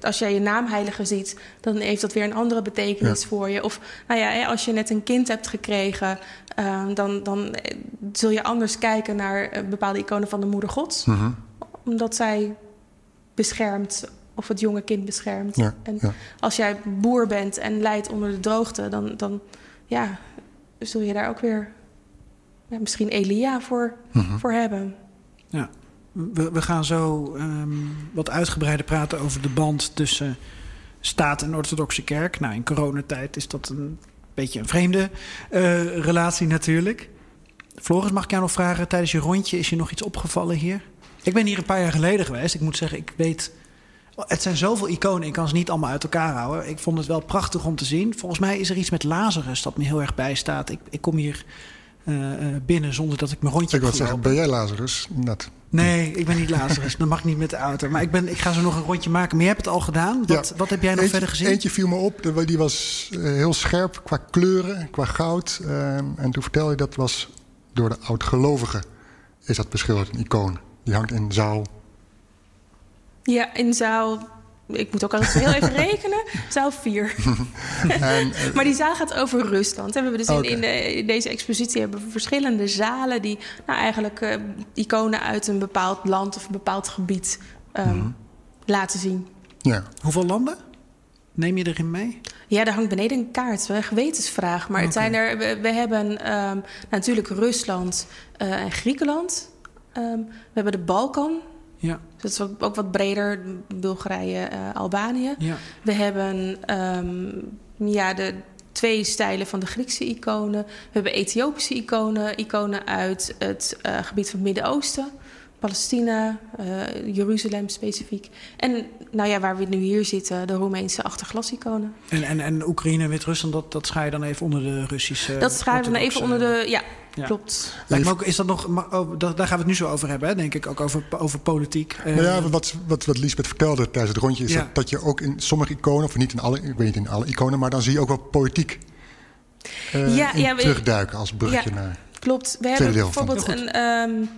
Speaker 3: als jij je naamheilige ziet, dan heeft dat weer een andere betekenis ja. voor je. Of nou ja, als je net een kind hebt gekregen, uh, dan, dan zul je anders kijken naar bepaalde iconen van de moeder gods.
Speaker 1: Mm -hmm.
Speaker 3: Omdat zij beschermt of het jonge kind beschermt.
Speaker 1: Ja,
Speaker 3: en
Speaker 1: ja.
Speaker 3: als jij boer bent en lijdt onder de droogte, dan, dan ja, zul je daar ook weer ja, misschien Elia voor,
Speaker 1: mm -hmm.
Speaker 3: voor hebben.
Speaker 2: Ja, we, we gaan zo um, wat uitgebreider praten over de band tussen staat en orthodoxe kerk. Nou, in coronatijd is dat een beetje een vreemde uh, relatie natuurlijk. Floris, mag ik jou nog vragen, tijdens je rondje is je nog iets opgevallen hier? Ik ben hier een paar jaar geleden geweest. Ik moet zeggen, ik weet... Het zijn zoveel iconen, ik kan ze niet allemaal uit elkaar houden. Ik vond het wel prachtig om te zien. Volgens mij is er iets met Lazarus dat me heel erg bijstaat. Ik, ik kom hier binnen zonder dat ik mijn rondje
Speaker 1: Ik wil zeggen, ben jij Lazarus? Dat.
Speaker 2: Nee, ik ben niet Lazarus. Dan mag ik niet met de auto. Maar ik, ben, ik ga zo nog een rondje maken. Maar je hebt het al gedaan. Wat,
Speaker 1: Ja.
Speaker 2: wat heb jij nog
Speaker 1: eentje,
Speaker 2: verder gezien?
Speaker 1: Eentje viel me op, die was uh, heel scherp qua kleuren, qua goud. En toen vertelde je dat was door de oud-gelovigen is dat beschilderd, een icoon. Die hangt in zaal.
Speaker 3: Ja, in zaal. Ik moet ook altijd heel even rekenen. Zaal 4.
Speaker 1: en, uh,
Speaker 3: maar die zaal gaat over Rusland. En we hebben dus
Speaker 1: Okay.
Speaker 3: in, in, de, in, deze expositie hebben we verschillende zalen die nou, eigenlijk uh, iconen uit een bepaald land of een bepaald gebied um,
Speaker 1: Mhm.
Speaker 3: mm -hmm. laten zien.
Speaker 1: Ja.
Speaker 2: Hoeveel landen? Neem je erin mee?
Speaker 3: Ja, daar hangt beneden een kaart. Een gewetensvraag. Maar okay. het zijn er. We, we hebben um, natuurlijk Rusland uh, en Griekenland. Um, we hebben de Balkan.
Speaker 2: Ja.
Speaker 3: Dus dat is ook wat breder. Bulgarije, uh, Albanië.
Speaker 2: Ja.
Speaker 3: We hebben um, ja, de twee stijlen van de Griekse iconen. We hebben Ethiopische iconen. Iconen uit het uh, gebied van het Midden-Oosten. Palestina, uh, Jeruzalem specifiek. En nou ja, waar we nu hier zitten, de Roemeense achterglasiconen.
Speaker 2: En, en, en Oekraïne en Wit-Rusland, dat, dat schaai je dan even onder de Russische.
Speaker 3: Dat schaai je dan even onder de. Ja,
Speaker 2: ja.
Speaker 3: klopt.
Speaker 2: Lijkt me ook, is dat nog, maar, oh, daar gaan we het nu zo over hebben, hè, denk ik, ook over, over politiek. Uh,
Speaker 1: nou ja, wat, wat, wat Lisbeth vertelde tijdens het rondje is ja. dat, dat, je ook in sommige iconen, of niet in alle, ik weet niet in alle iconen, maar dan zie je ook wel politiek uh,
Speaker 3: ja, ja, we,
Speaker 1: terugduiken als bruggetje naar.
Speaker 3: Klopt. We hebben bijvoorbeeld een. Um,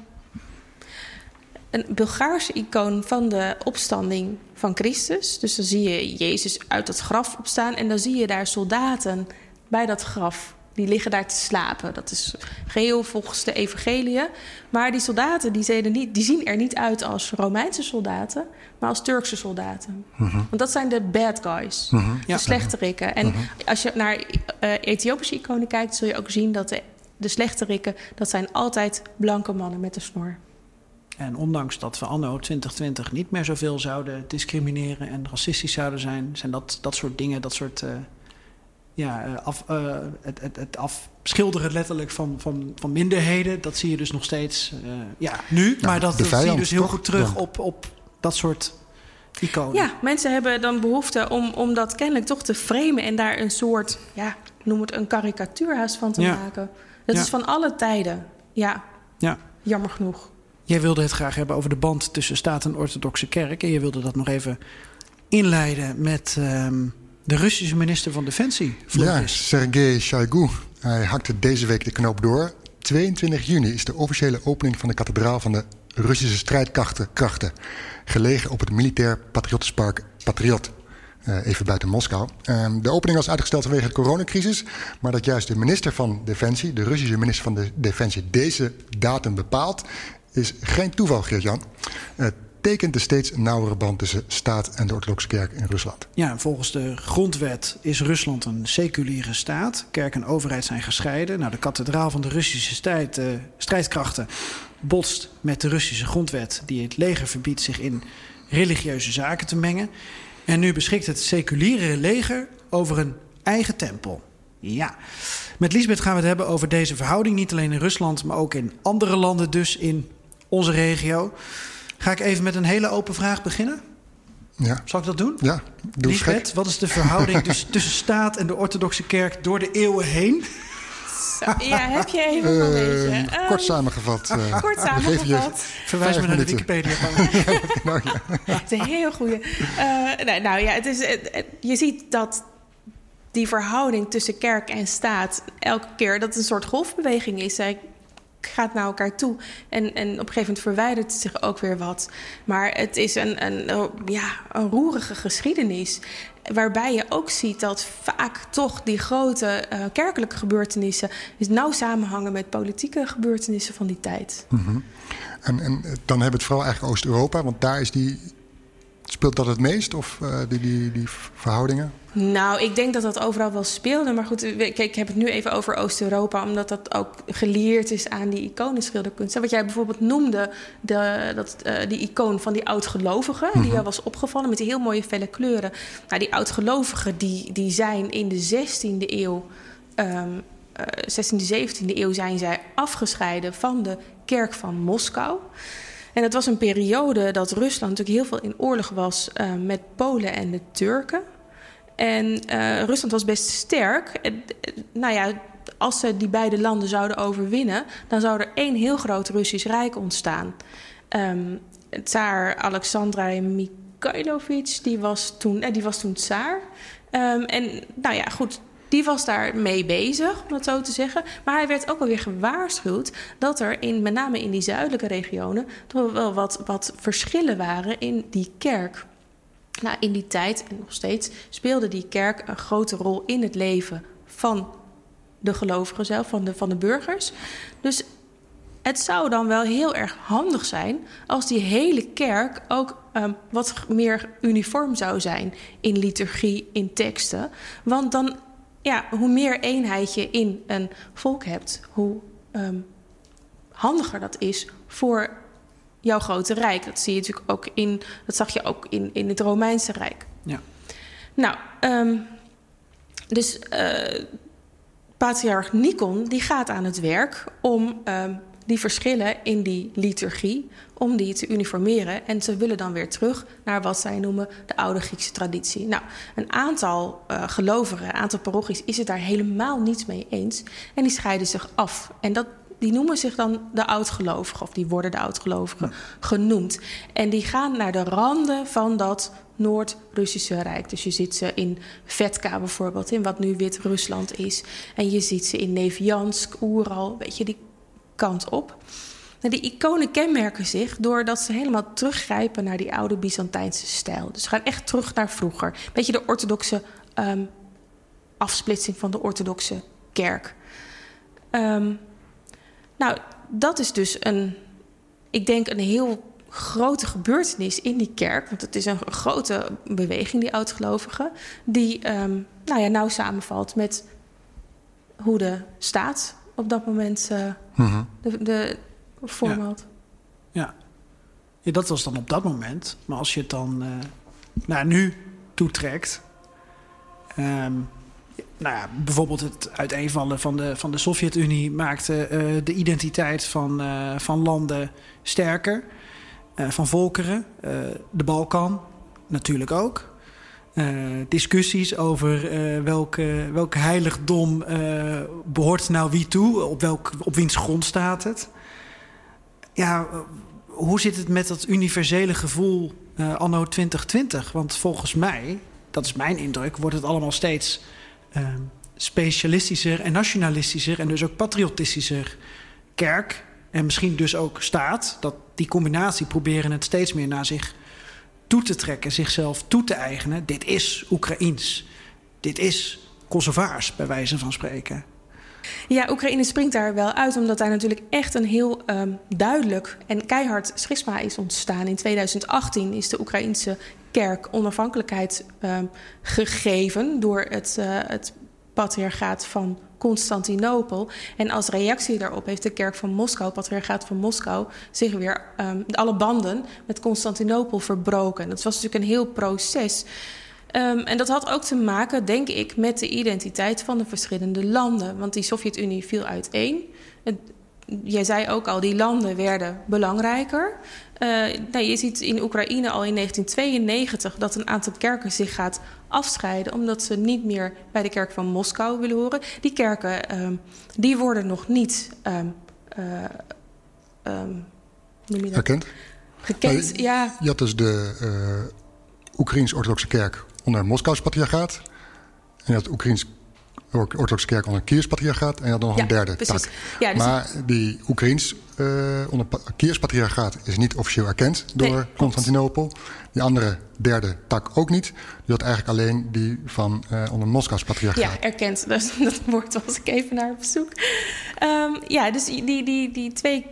Speaker 3: een Bulgaarse icoon van de opstanding van Christus. Dus dan zie je Jezus uit het graf opstaan en dan zie je daar soldaten bij dat graf. Die liggen daar te slapen. Dat is geheel volgens de evangeliën. Maar die soldaten die, niet, die zien er niet uit als Romeinse soldaten, maar als Turkse soldaten.
Speaker 1: Mhm.
Speaker 3: Uh -huh. Want dat zijn de bad guys,
Speaker 1: uh -huh.
Speaker 3: de ja. slechterikken. En uh -huh. als je naar uh, Ethiopische iconen kijkt, zul je ook zien dat de, de slechterikken, dat zijn altijd blanke mannen met een snor.
Speaker 2: En ondanks dat we anno 2020 niet meer zoveel zouden discrimineren en racistisch zouden zijn, zijn dat, dat soort dingen, dat soort. Uh, ja, uh, af, uh, het, het, het afschilderen letterlijk van, van, van minderheden, dat zie je dus nog steeds. ja, nu, maar dat, dat zie je dus heel
Speaker 1: toch?
Speaker 2: goed terug op, op dat soort iconen.
Speaker 3: Ja, mensen hebben dan behoefte om, om dat kennelijk toch te framen en daar een soort, ja, noem het een karikatuurhuis van te
Speaker 2: ja.
Speaker 3: maken. Dat
Speaker 2: Ja.
Speaker 3: is van alle tijden. Ja,
Speaker 2: Ja.
Speaker 3: jammer genoeg.
Speaker 2: Jij wilde het graag hebben over de band tussen staat en orthodoxe kerk. En je wilde dat nog even inleiden met ehm, de Russische minister van Defensie.
Speaker 1: Ja,
Speaker 2: Floris.
Speaker 1: Sergei Shoigu. Hij hakte deze week de knoop door. 22 juni is de officiële opening van de kathedraal van de Russische strijdkrachten. krachten, Gelegen op het militair patriotispark Patriot. Uh, even buiten Moskou. Um, de opening was uitgesteld vanwege de coronacrisis. Maar dat juist de minister van Defensie, de Russische minister van de Defensie, deze datum bepaalt, is geen toeval, Geert-Jan. Tekent de steeds nauwere band tussen staat en de orthodoxe kerk in Rusland.
Speaker 2: Ja, volgens de grondwet is Rusland een seculiere staat. Kerk en overheid zijn gescheiden. Nou, de kathedraal van de Russische uh, strijdkrachten botst met de Russische grondwet... die het leger verbiedt zich in religieuze zaken te mengen. En nu beschikt het seculiere leger over een eigen tempel. Ja, met Lisbeth gaan we het hebben over deze verhouding. Niet alleen in Rusland, maar ook in andere landen, dus in onze regio. Ga ik even met een hele open vraag beginnen?
Speaker 1: Ja.
Speaker 2: Zal ik dat doen?
Speaker 1: Ja, doe
Speaker 2: wat is de verhouding dus tussen staat en de orthodoxe kerk door de eeuwen heen?
Speaker 3: Ja, heb je even een
Speaker 1: Eh,
Speaker 3: beetje.
Speaker 1: kort samengevat. eh,
Speaker 3: Kort
Speaker 1: je-
Speaker 3: samengevat.
Speaker 2: Verwijs me naar de. Wikipedia.
Speaker 1: nou, ja.
Speaker 3: Het is een heel goede. nou, nou ja, het is, het- je ziet dat die verhouding tussen kerk en staat elke keer dat het een soort golfbeweging is. Zij gaat naar elkaar toe. En, en op een gegeven moment verwijdert het zich ook weer wat. Maar het is een, een, ja, een roerige geschiedenis. Waarbij je ook ziet dat vaak toch die grote uh, kerkelijke gebeurtenissen nauw samenhangen met politieke gebeurtenissen van die tijd.
Speaker 1: -hmm. en, en dan hebben we het vooral eigenlijk Oost-Europa, want daar is die Speelt dat het meest, of uh, die, die, die verhoudingen?
Speaker 3: Nou, ik denk dat dat overal wel speelde. Maar goed, kijk, ik heb het nu even over Oost-Europa... omdat dat ook geleerd is aan die iconenschilderkunst. Wat jij bijvoorbeeld noemde, de, dat, uh, die icoon van die oudgelovigen... Mm -hmm. die jou was opgevallen met die heel mooie felle kleuren. Nou, die oudgelovigen die, die zijn in de 16e eeuw... Um, uh, 16e, 17e eeuw zijn zij afgescheiden van de kerk van Moskou... En het was een periode dat Rusland natuurlijk heel veel in oorlog was uh, met Polen en de Turken. En uh, Rusland was best sterk. En, nou ja, als ze die beide landen zouden overwinnen, dan zou er één heel groot Russisch Rijk ontstaan. Um, tsaar Alexandra Mikhailovich, die was toen, eh, die was toen tsaar. Um, en nou ja, goed, die was daar mee bezig, om dat zo te zeggen. Maar hij werd ook alweer gewaarschuwd dat er in, met name in die zuidelijke regionen toch wel wat, wat verschillen waren in die kerk. Nou, in die tijd en nog steeds speelde die kerk een grote rol in het leven van de gelovigen zelf, van de, van de burgers. Dus het zou dan wel heel erg handig zijn als die hele kerk ook um, wat meer uniform zou zijn in liturgie, in teksten. Want dan ja, hoe meer eenheid je in een volk hebt, hoe um, handiger dat is voor jouw grote rijk. Dat zie je natuurlijk ook in, dat zag je ook in, in het Romeinse Rijk.
Speaker 2: Ja.
Speaker 3: Nou, um, dus uh, patriarch Nikon die gaat aan het werk om um, die verschillen in die liturgie, om die te uniformeren. En ze willen dan weer terug naar wat zij noemen de oude Griekse traditie. Nou, een aantal uh, gelovigen, een aantal parochies is het daar helemaal niet mee eens. En die scheiden zich af. En dat, die noemen zich dan de oudgelovigen, of die worden de oudgelovigen ja. genoemd. En die gaan naar de randen van dat Noord-Russische Rijk. Dus je ziet ze in Vetka bijvoorbeeld, in wat nu Wit-Rusland is. En je ziet ze in Neviansk, Oeral, weet je, die kant op. Nou, die iconen kenmerken zich doordat ze helemaal teruggrijpen naar die oude Byzantijnse stijl. Dus ze gaan echt terug naar vroeger. Beetje de orthodoxe um, afsplitsing van de orthodoxe kerk. Um, nou, dat is dus een, ik denk, een heel grote gebeurtenis in die kerk. Want het is een grote beweging, die oudgelovigen. Die um, nou ja, nauw samenvalt met hoe de staat op dat moment uh, mm-hmm. de, de vorm
Speaker 2: ja. Ja. dat was dan op dat moment. Maar als je het dan uh, naar nu toetrekt... Um, nou ja, bijvoorbeeld het uiteenvallen van de, van de Sovjet-Unie... maakte uh, de identiteit van, uh, van landen sterker. van volkeren. de Balkan natuurlijk ook. Discussies over uh, welke, welk heiligdom behoort nou wie toe, op, welk, op wiens grond staat het. Ja, hoe zit het met dat universele gevoel anno 2020? Want volgens mij, dat is mijn indruk, wordt het allemaal steeds specialistischer en nationalistischer en dus ook patriotistischer. Kerk en misschien dus ook staat, dat die combinatie proberen het steeds meer naar zich toe te trekken, zichzelf toe te eigenen. Dit is Oekraïens. Dit is Kosovaars, bij wijze van spreken.
Speaker 3: Ja, Oekraïne springt daar wel uit, omdat daar natuurlijk echt een heel um, duidelijk en keihard schisma is ontstaan. In 2018 is de Oekraïense kerk onafhankelijkheid um, gegeven door het, uh, het patriarchaat van Constantinopel. En als reactie daarop heeft de kerk van Moskou, patriarchaat van Moskou, zich weer um, alle banden met Constantinopel verbroken. Dat was natuurlijk een heel proces. Um, en dat had ook te maken, denk ik, met de identiteit van de verschillende landen. Want die Sovjet-Unie viel uiteen. Het, jij zei ook al, die landen werden belangrijker. Uh, nou, je ziet in Oekraïne al in 1992 dat een aantal kerken zich gaat afscheiden... omdat ze niet meer bij de kerk van Moskou willen horen. Die kerken um, die worden nog niet... Um, uh, um, noem je dat?
Speaker 1: Gekend, nou,
Speaker 3: ja.
Speaker 1: Je had dus de uh, Oekraïns-orthodoxe kerk onder Moskous patriarchaat. En je had Oekraïns orthodoxe kerk onder Kiers patriarchaat. En je had nog
Speaker 3: Ja,
Speaker 1: een derde
Speaker 3: precies.
Speaker 1: tak.
Speaker 3: Ja, dus-
Speaker 1: maar die Oekraïns eh onder Kiers patriarchaat is niet officieel erkend door
Speaker 3: Nee.
Speaker 1: Constantinopel. Die andere derde tak ook niet. Je had eigenlijk alleen die van eh, onder Moskous patriarchaat.
Speaker 3: Ja, erkend. Dus, dat woord was ik even naar op zoek. Ehm, ja, dus die, die, die twee...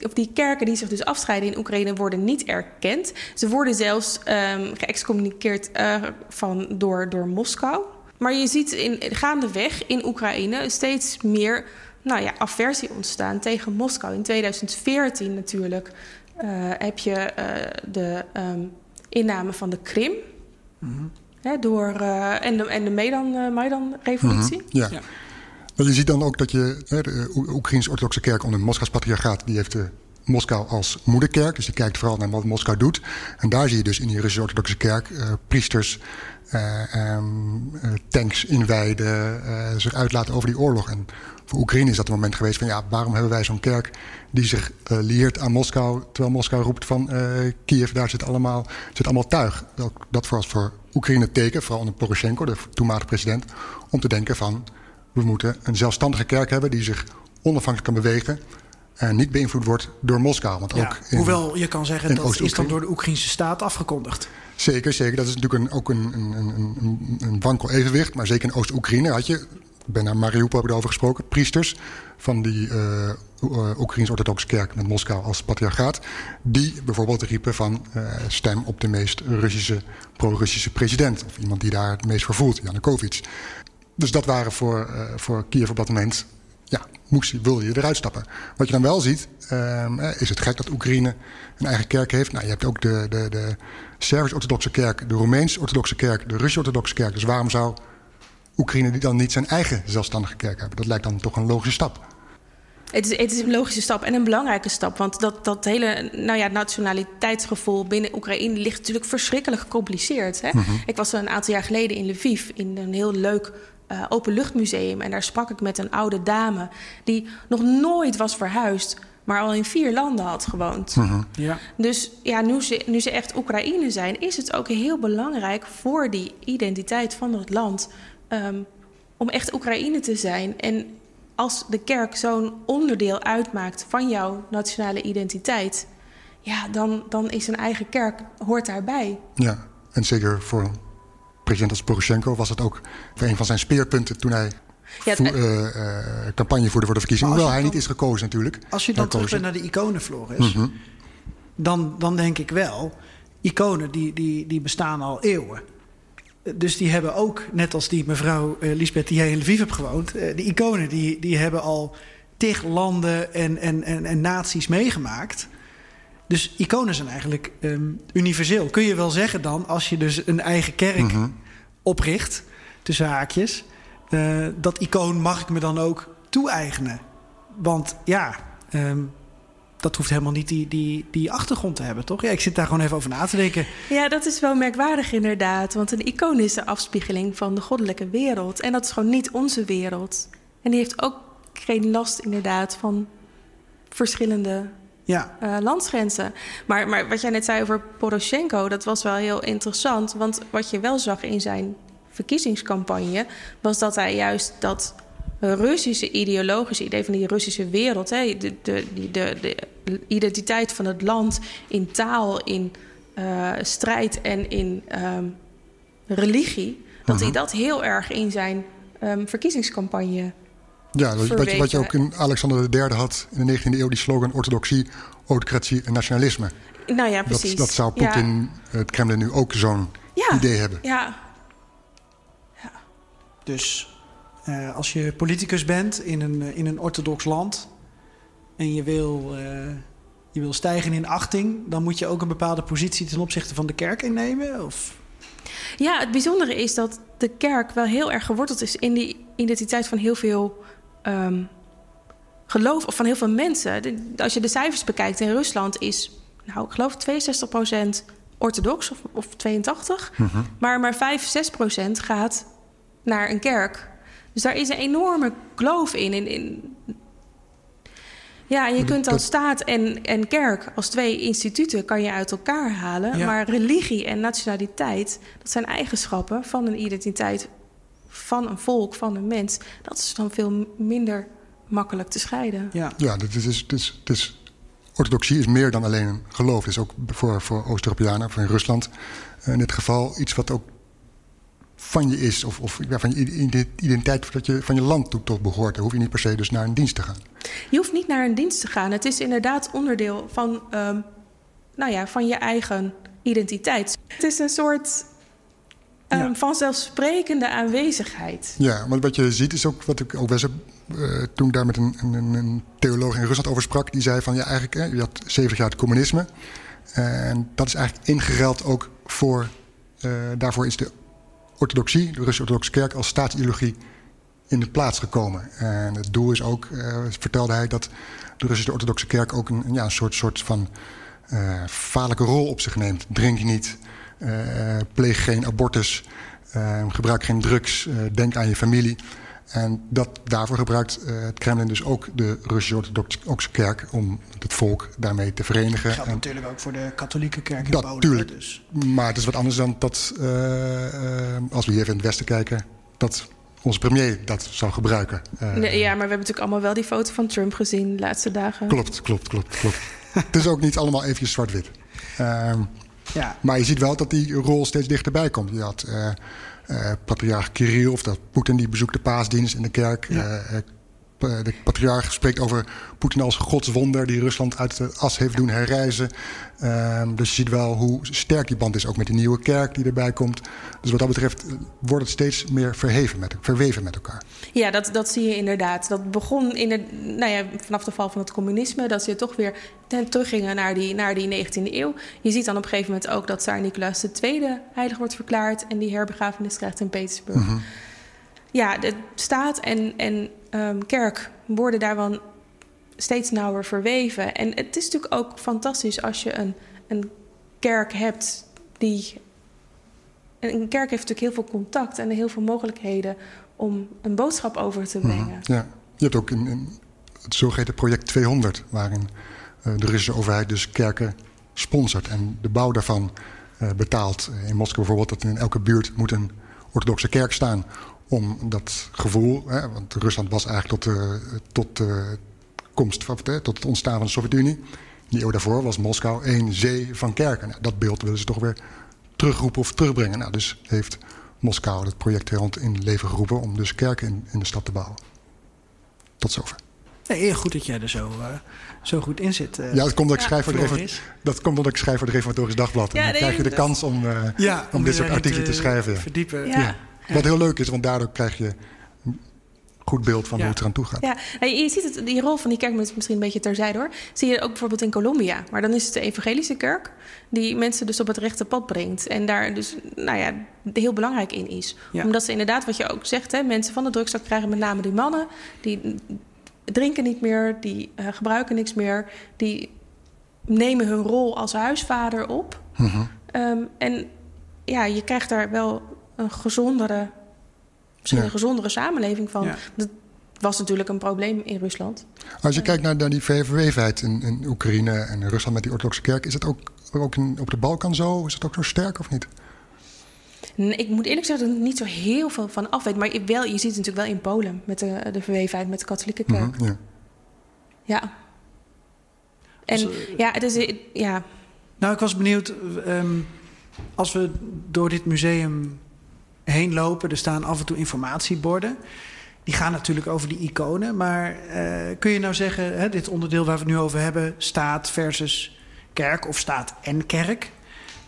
Speaker 3: Of die kerken die zich dus afscheiden in Oekraïne worden niet erkend. Ze worden zelfs ehm geëxcommuniceerd eh, van, door, door Moskou. Maar je ziet in, gaandeweg in Oekraïne steeds meer nou ja, aversie ontstaan tegen Moskou. In 2014 natuurlijk eh, heb je eh, de ehm, inname van de Krim. Hè, door, eh, en de, en de Maidan, eh, Maidan-revolutie.
Speaker 1: Ja.
Speaker 2: Ja.
Speaker 1: Je ziet dan ook dat je hè, de Oe- Oekraïnse orthodoxe kerk onder Moskous patriarchaat, die heeft de Moskou als moederkerk. Dus die kijkt vooral naar wat Moskou doet. En daar zie je dus in die Russische orthodoxe kerk eh, priesters eh, ehm, eh, tanks inwijden, eh, zich uitlaten over die oorlog. En voor Oekraïne is dat een moment geweest van ja, waarom hebben wij zo'n kerk die zich eh lieert aan Moskou, terwijl Moskou roept van eh, Kiev, daar zit allemaal, zit allemaal tuig. Dat, dat was voor Oekraïne teken, vooral onder Poroshenko, de toenmalige president, om te denken van we moeten een zelfstandige kerk hebben die zich onafhankelijk kan bewegen en niet beïnvloed wordt door Moskou. Want
Speaker 2: Ja,
Speaker 1: ook in-
Speaker 2: hoewel je kan zeggen dat is dan door de Oekraïnse staat afgekondigd.
Speaker 1: Zeker, zeker. Dat is natuurlijk een, ook een, een, een, wankel evenwicht. Maar zeker in Oost-Oekraïne had je, ik ben naar Mariupol heb ik erover gesproken, priesters van die uh, Oekraïns-orthodoxe kerk met Moskou als patriarchaat. Die bijvoorbeeld riepen van eh, stem op de meest Russische, pro-Russische president. Of iemand die daar het meest voor voelt, Janukovic. Dus dat waren voor, eh, voor Kiev op dat moment ja, moest, je- wilde je eruit stappen. Wat je dan wel ziet, ehm, eh, is het gek dat Oekraïne een eigen kerk heeft. Nou, je hebt ook de, de, de Servisch-orthodoxe kerk, de Roemeens-orthodoxe kerk, de Russisch-orthodoxe kerk. Dus waarom zou Oekraïne die dan niet zijn eigen zelfstandige kerk hebben? Dat lijkt dan toch een logische stap.
Speaker 3: Het is, het is een logische stap en een belangrijke stap. Want dat, dat hele nou ja, nationaliteitsgevoel binnen Oekraïne ligt natuurlijk verschrikkelijk gecompliceerd. Hè? Ik was een aantal jaar geleden in Lviv in een heel leuk eh, openluchtmuseum. En daar sprak ik met een oude dame die nog nooit was verhuisd, maar al in vier landen had gewoond.
Speaker 2: Ja.
Speaker 3: Dus ja, nu ze, nu ze echt Oekraïne zijn, is het ook heel belangrijk voor die identiteit van het land ehm, om echt Oekraïne te zijn. En als de kerk zo'n onderdeel uitmaakt van jouw nationale identiteit, ja, dan, dan is een eigen kerk hoort daarbij.
Speaker 1: Ja, en zeker voor president als Poroshenko was het ook een van zijn speerpunten toen hij
Speaker 3: Ja,
Speaker 1: eh, eh, campagne voerde voor de verkiezingen. Hoewel hij niet is gekozen natuurlijk.
Speaker 2: Als je dan terug bent naar de iconen, Floris, dan, dan denk ik wel, iconen die, die, die bestaan al eeuwen. Dus die hebben ook, net als die mevrouw eh, Lisbeth die jij in Lviv hebt gewoond, eh, die iconen die, die hebben al tig landen en, en, en, en naties meegemaakt. Dus iconen zijn eigenlijk ehm, universeel. Kun je wel zeggen dan, als je dus een eigen kerk opricht, tussen haakjes, eh, dat icoon mag ik me dan ook toe-eigenen. Want ja, ehm, dat hoeft helemaal niet die, die, die achtergrond te hebben, toch? Ja, ik zit daar gewoon even over na te denken.
Speaker 3: Ja, dat is wel merkwaardig inderdaad. Want een icoon is de afspiegeling van de goddelijke wereld. En dat is gewoon niet onze wereld. En die heeft ook geen last inderdaad van verschillende
Speaker 2: Ja,
Speaker 3: eh, landsgrenzen. Maar, maar wat jij net zei over Poroshenko, dat was wel heel interessant. Want wat je wel zag in zijn verkiezingscampagne, was dat hij juist dat Russische ideologische idee van die Russische wereld, hè, de, de, de, de identiteit van het land in taal, in eh, strijd en in ehm, religie, dat hij dat heel erg in zijn ehm, verkiezingscampagne
Speaker 1: Ja, wat, wat, je, wat je ook in Alexander III had in de 19e eeuw, die slogan orthodoxie, autocratie en nationalisme.
Speaker 3: Nou ja,
Speaker 1: Dat,
Speaker 3: precies.
Speaker 1: dat zou
Speaker 3: Ja.
Speaker 1: Poetin, het Kremlin, nu ook zo'n
Speaker 3: Ja.
Speaker 1: idee hebben.
Speaker 3: Ja,
Speaker 2: dus eh, als je politicus bent in een, eh, in een orthodox land en je wil, eh, je wil stijgen in achting, dan moet je ook een bepaalde positie ten opzichte van de kerk innemen? Of?
Speaker 3: Ja, het bijzondere is dat de kerk wel heel erg geworteld is in die identiteit van heel veel ehm, geloof, of van heel veel mensen. De- als je de cijfers bekijkt in Rusland is, nou, ik geloof 62% orthodox of, of 82, maar maar 5, 6% gaat naar een kerk. Dus daar is een enorme kloof in. in, in ja, en je kunt dan
Speaker 1: dat-
Speaker 3: staat en, en kerk als twee instituten kan je uit elkaar halen.
Speaker 2: Ja.
Speaker 3: Maar religie en nationaliteit, dat zijn eigenschappen van een identiteit van een volk, van een mens, dat is dan veel minder makkelijk te scheiden.
Speaker 2: Ja,
Speaker 1: Ja, dit is, dit is, dit is, orthodoxie is meer dan alleen een geloof. Het is ook voor, voor Oost-Europeanen, voor in Rusland eh, in dit geval, iets wat ook van je is. Of, of ja, van je ide- identiteit dat je, van je land toe tot behoort. Dan hoef je niet per se dus naar een dienst te gaan.
Speaker 3: Je hoeft niet naar een dienst te gaan. Het is inderdaad onderdeel van, ehm, nou ja, van je eigen identiteit. Het is een soort ehm,
Speaker 2: Ja.
Speaker 3: vanzelfsprekende aanwezigheid.
Speaker 1: Ja, want wat je ziet is ook wat ik ook wel eens eh, toen ik daar met een, een, een theoloog in Rusland over sprak, die zei van ja, eigenlijk, hè, je had 70 jaar het communisme. En dat is eigenlijk ingeruild ook voor, eh, daarvoor is de orthodoxie, de Russische orthodoxe kerk, als staatsideologie in de plaats gekomen. En het doel is ook, eh, vertelde hij, dat de Russische orthodoxe kerk ook een, ja, een soort, soort van vaarlijke rol op zich neemt. Drink niet, pleeg geen abortus, eh, gebruik geen drugs, eh, denk aan je familie. En dat, daarvoor gebruikt eh, het Kremlin dus ook de Russische orthodoxe kerk om het volk daarmee te verenigen.
Speaker 2: geldt
Speaker 1: En-
Speaker 2: natuurlijk ook voor de katholieke kerk in
Speaker 1: dat
Speaker 2: Polen.
Speaker 1: tuurlijk.
Speaker 2: Dus.
Speaker 1: maar het is wat anders dan dat, eh, eh, als we hier even in het Westen kijken, dat onze premier dat zou gebruiken. Eh,
Speaker 3: Nee, ja, maar we hebben natuurlijk allemaal wel die foto van Trump gezien de laatste dagen.
Speaker 1: Klopt, klopt, klopt, klopt. het is ook niet allemaal eventjes zwart-wit.
Speaker 2: Ja,
Speaker 1: maar je ziet wel dat die rol steeds dichterbij komt. Je had eh eh, patriarch Kirill, of dat Poetin, die bezoekt de paasdienst in de kerk.
Speaker 2: Ja.
Speaker 1: Eh, de patriarch spreekt over Poetin als godswonder... die Rusland uit de as heeft doen herreizen. Ehm, dus je ziet wel hoe sterk die band is, ook met die nieuwe kerk die erbij komt. Dus wat dat betreft eh, wordt het steeds meer verheven met, verweven met elkaar.
Speaker 3: Ja, dat, dat zie je inderdaad. Dat begon in de, nou ja, vanaf de val van het communisme, dat ze toch weer ten- teruggingen naar die, naar die 19e eeuw. Je ziet dan op een gegeven moment ook dat Tsaar Nicolaas II heilig wordt verklaard en die herbegrafenis krijgt in Petersburg. Ja, de staat en, en ehm, kerk worden daar wel steeds nauwer verweven. En het is natuurlijk ook fantastisch als je een, een kerk hebt die. en Een kerk heeft natuurlijk heel veel contact en heel veel mogelijkheden om een boodschap over te brengen.
Speaker 1: Ja. Je hebt ook in, in het zogeheten project 200, waarin eh, de Russische overheid dus kerken sponsort en de bouw daarvan eh, betaalt. In Moskou bijvoorbeeld, dat in elke buurt moet een orthodoxe kerk staan om dat gevoel, hè, want Rusland was eigenlijk tot, de tot de komst van, hè, tot het ontstaan van de Sovjet-Unie. In de eeuw daarvoor was Moskou één zee van kerken. Nou, dat beeld willen ze toch weer terugroepen of terugbrengen. Nou, dus heeft Moskou het project 200 in leven geroepen om dus kerken in, in de stad te bouwen. Tot zover.
Speaker 2: nee, heel goed dat jij er zo, eh, zo goed in zit. eh.
Speaker 1: Ja, dat komt dat ik
Speaker 3: Ja,
Speaker 1: schrijf voor de dat komt omdat ik schrijf voor de Reformatorisch Dagblad. En
Speaker 3: Ja,
Speaker 1: dan
Speaker 3: nee,
Speaker 1: krijg je de kans om, eh,
Speaker 2: ja,
Speaker 1: om dit soort artikelen te schrijven. ja.
Speaker 2: Verdiepen.
Speaker 3: Ja.
Speaker 1: Wat heel leuk is, want daardoor krijg je een goed beeld van
Speaker 2: Ja.
Speaker 1: hoe het eraan toe gaat.
Speaker 3: Ja, nou, je ziet het, die rol van die kerk, misschien een beetje terzijde hoor. Zie je ook bijvoorbeeld in Colombia. Maar dan is het de evangelische kerk die mensen dus op het rechte pad brengt. En daar dus, nou ja, heel belangrijk in is.
Speaker 2: Ja.
Speaker 3: Omdat ze inderdaad, wat je ook zegt, hè, mensen van de drugstak krijgen met name die mannen. Die drinken niet meer, die eh, gebruiken niks meer. Die nemen hun rol als huisvader op.
Speaker 1: Mhm.
Speaker 3: Ehm, en ja, je krijgt daar wel een gezondere, misschien
Speaker 1: Ja.
Speaker 3: een gezondere samenleving van.
Speaker 2: Ja.
Speaker 3: Dat was natuurlijk een probleem in Rusland.
Speaker 1: Als je kijkt naar, naar die verwevenheid in, in Oekraïne en Rusland met die orthodoxe kerk, is het ook, ook in, op de Balkan zo? Is het ook zo sterk of niet?
Speaker 3: Nee, Ik moet eerlijk zeggen dat ik er niet zo heel veel van af weet. Maar je, wel, je ziet het natuurlijk wel in Polen met de, de verwevenheid met de katholieke kerk.
Speaker 1: Mhm, ja.
Speaker 3: Ja. En
Speaker 2: Dus, eh,
Speaker 3: ja, het is, ja,
Speaker 2: Nou, ik was benieuwd, ehm, als we door dit museum heen lopen, er staan af en toe informatieborden. Die gaan natuurlijk over die iconen, maar eh, kun je nou zeggen, hè, dit onderdeel waar we het nu over hebben, staat versus kerk of staat en kerk.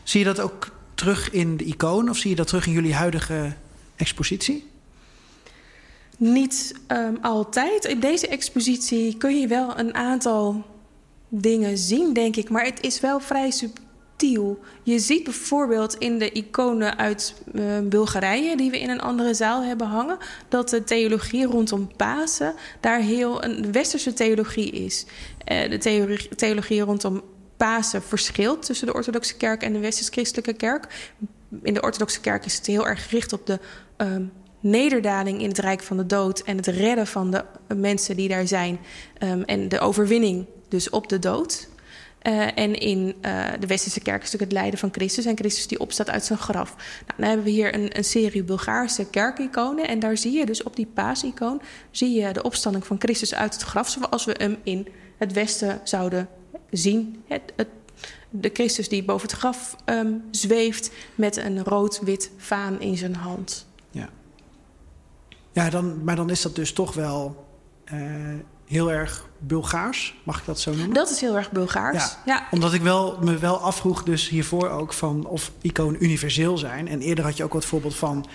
Speaker 2: Zie je dat ook terug in de icoon of zie je dat terug in jullie huidige expositie?
Speaker 3: Niet ehm, altijd. In deze expositie kun je wel een aantal dingen zien, denk ik. Maar het is wel vrij Je ziet bijvoorbeeld in de iconen uit eh, Bulgarije... die we in een andere zaal hebben hangen... dat de theologie rondom Pasen daar heel een westerse theologie is. Eh, de theologie rondom Pasen verschilt tussen de orthodoxe kerk en de westers-christelijke kerk. In de orthodoxe kerk is het heel erg gericht op de ehm, nederdaling in het rijk van de dood en het redden van de mensen die daar zijn ehm, en de overwinning dus op de dood. Uh, en in uh, de westerse kerk is natuurlijk het lijden van Christus en Christus die opstaat uit zijn graf. Nou, dan hebben we hier een, een serie Bulgaarse kerkiconen en daar zie je dus op die paasicoon zie je de opstanding van Christus uit het graf zoals we hem in het westen zouden zien. Het, het, de Christus die boven het graf um, zweeft met een rood-wit vaan in zijn hand.
Speaker 2: Ja, ja dan, maar dan is dat dus toch wel uh, heel erg Bulgaars, mag ik dat zo noemen?
Speaker 3: Dat is heel erg Bulgaars.
Speaker 2: Ja, ja. Omdat ik wel, me wel afvroeg dus hiervoor ook van of iconen universeel zijn. En eerder had je ook wat voorbeeld van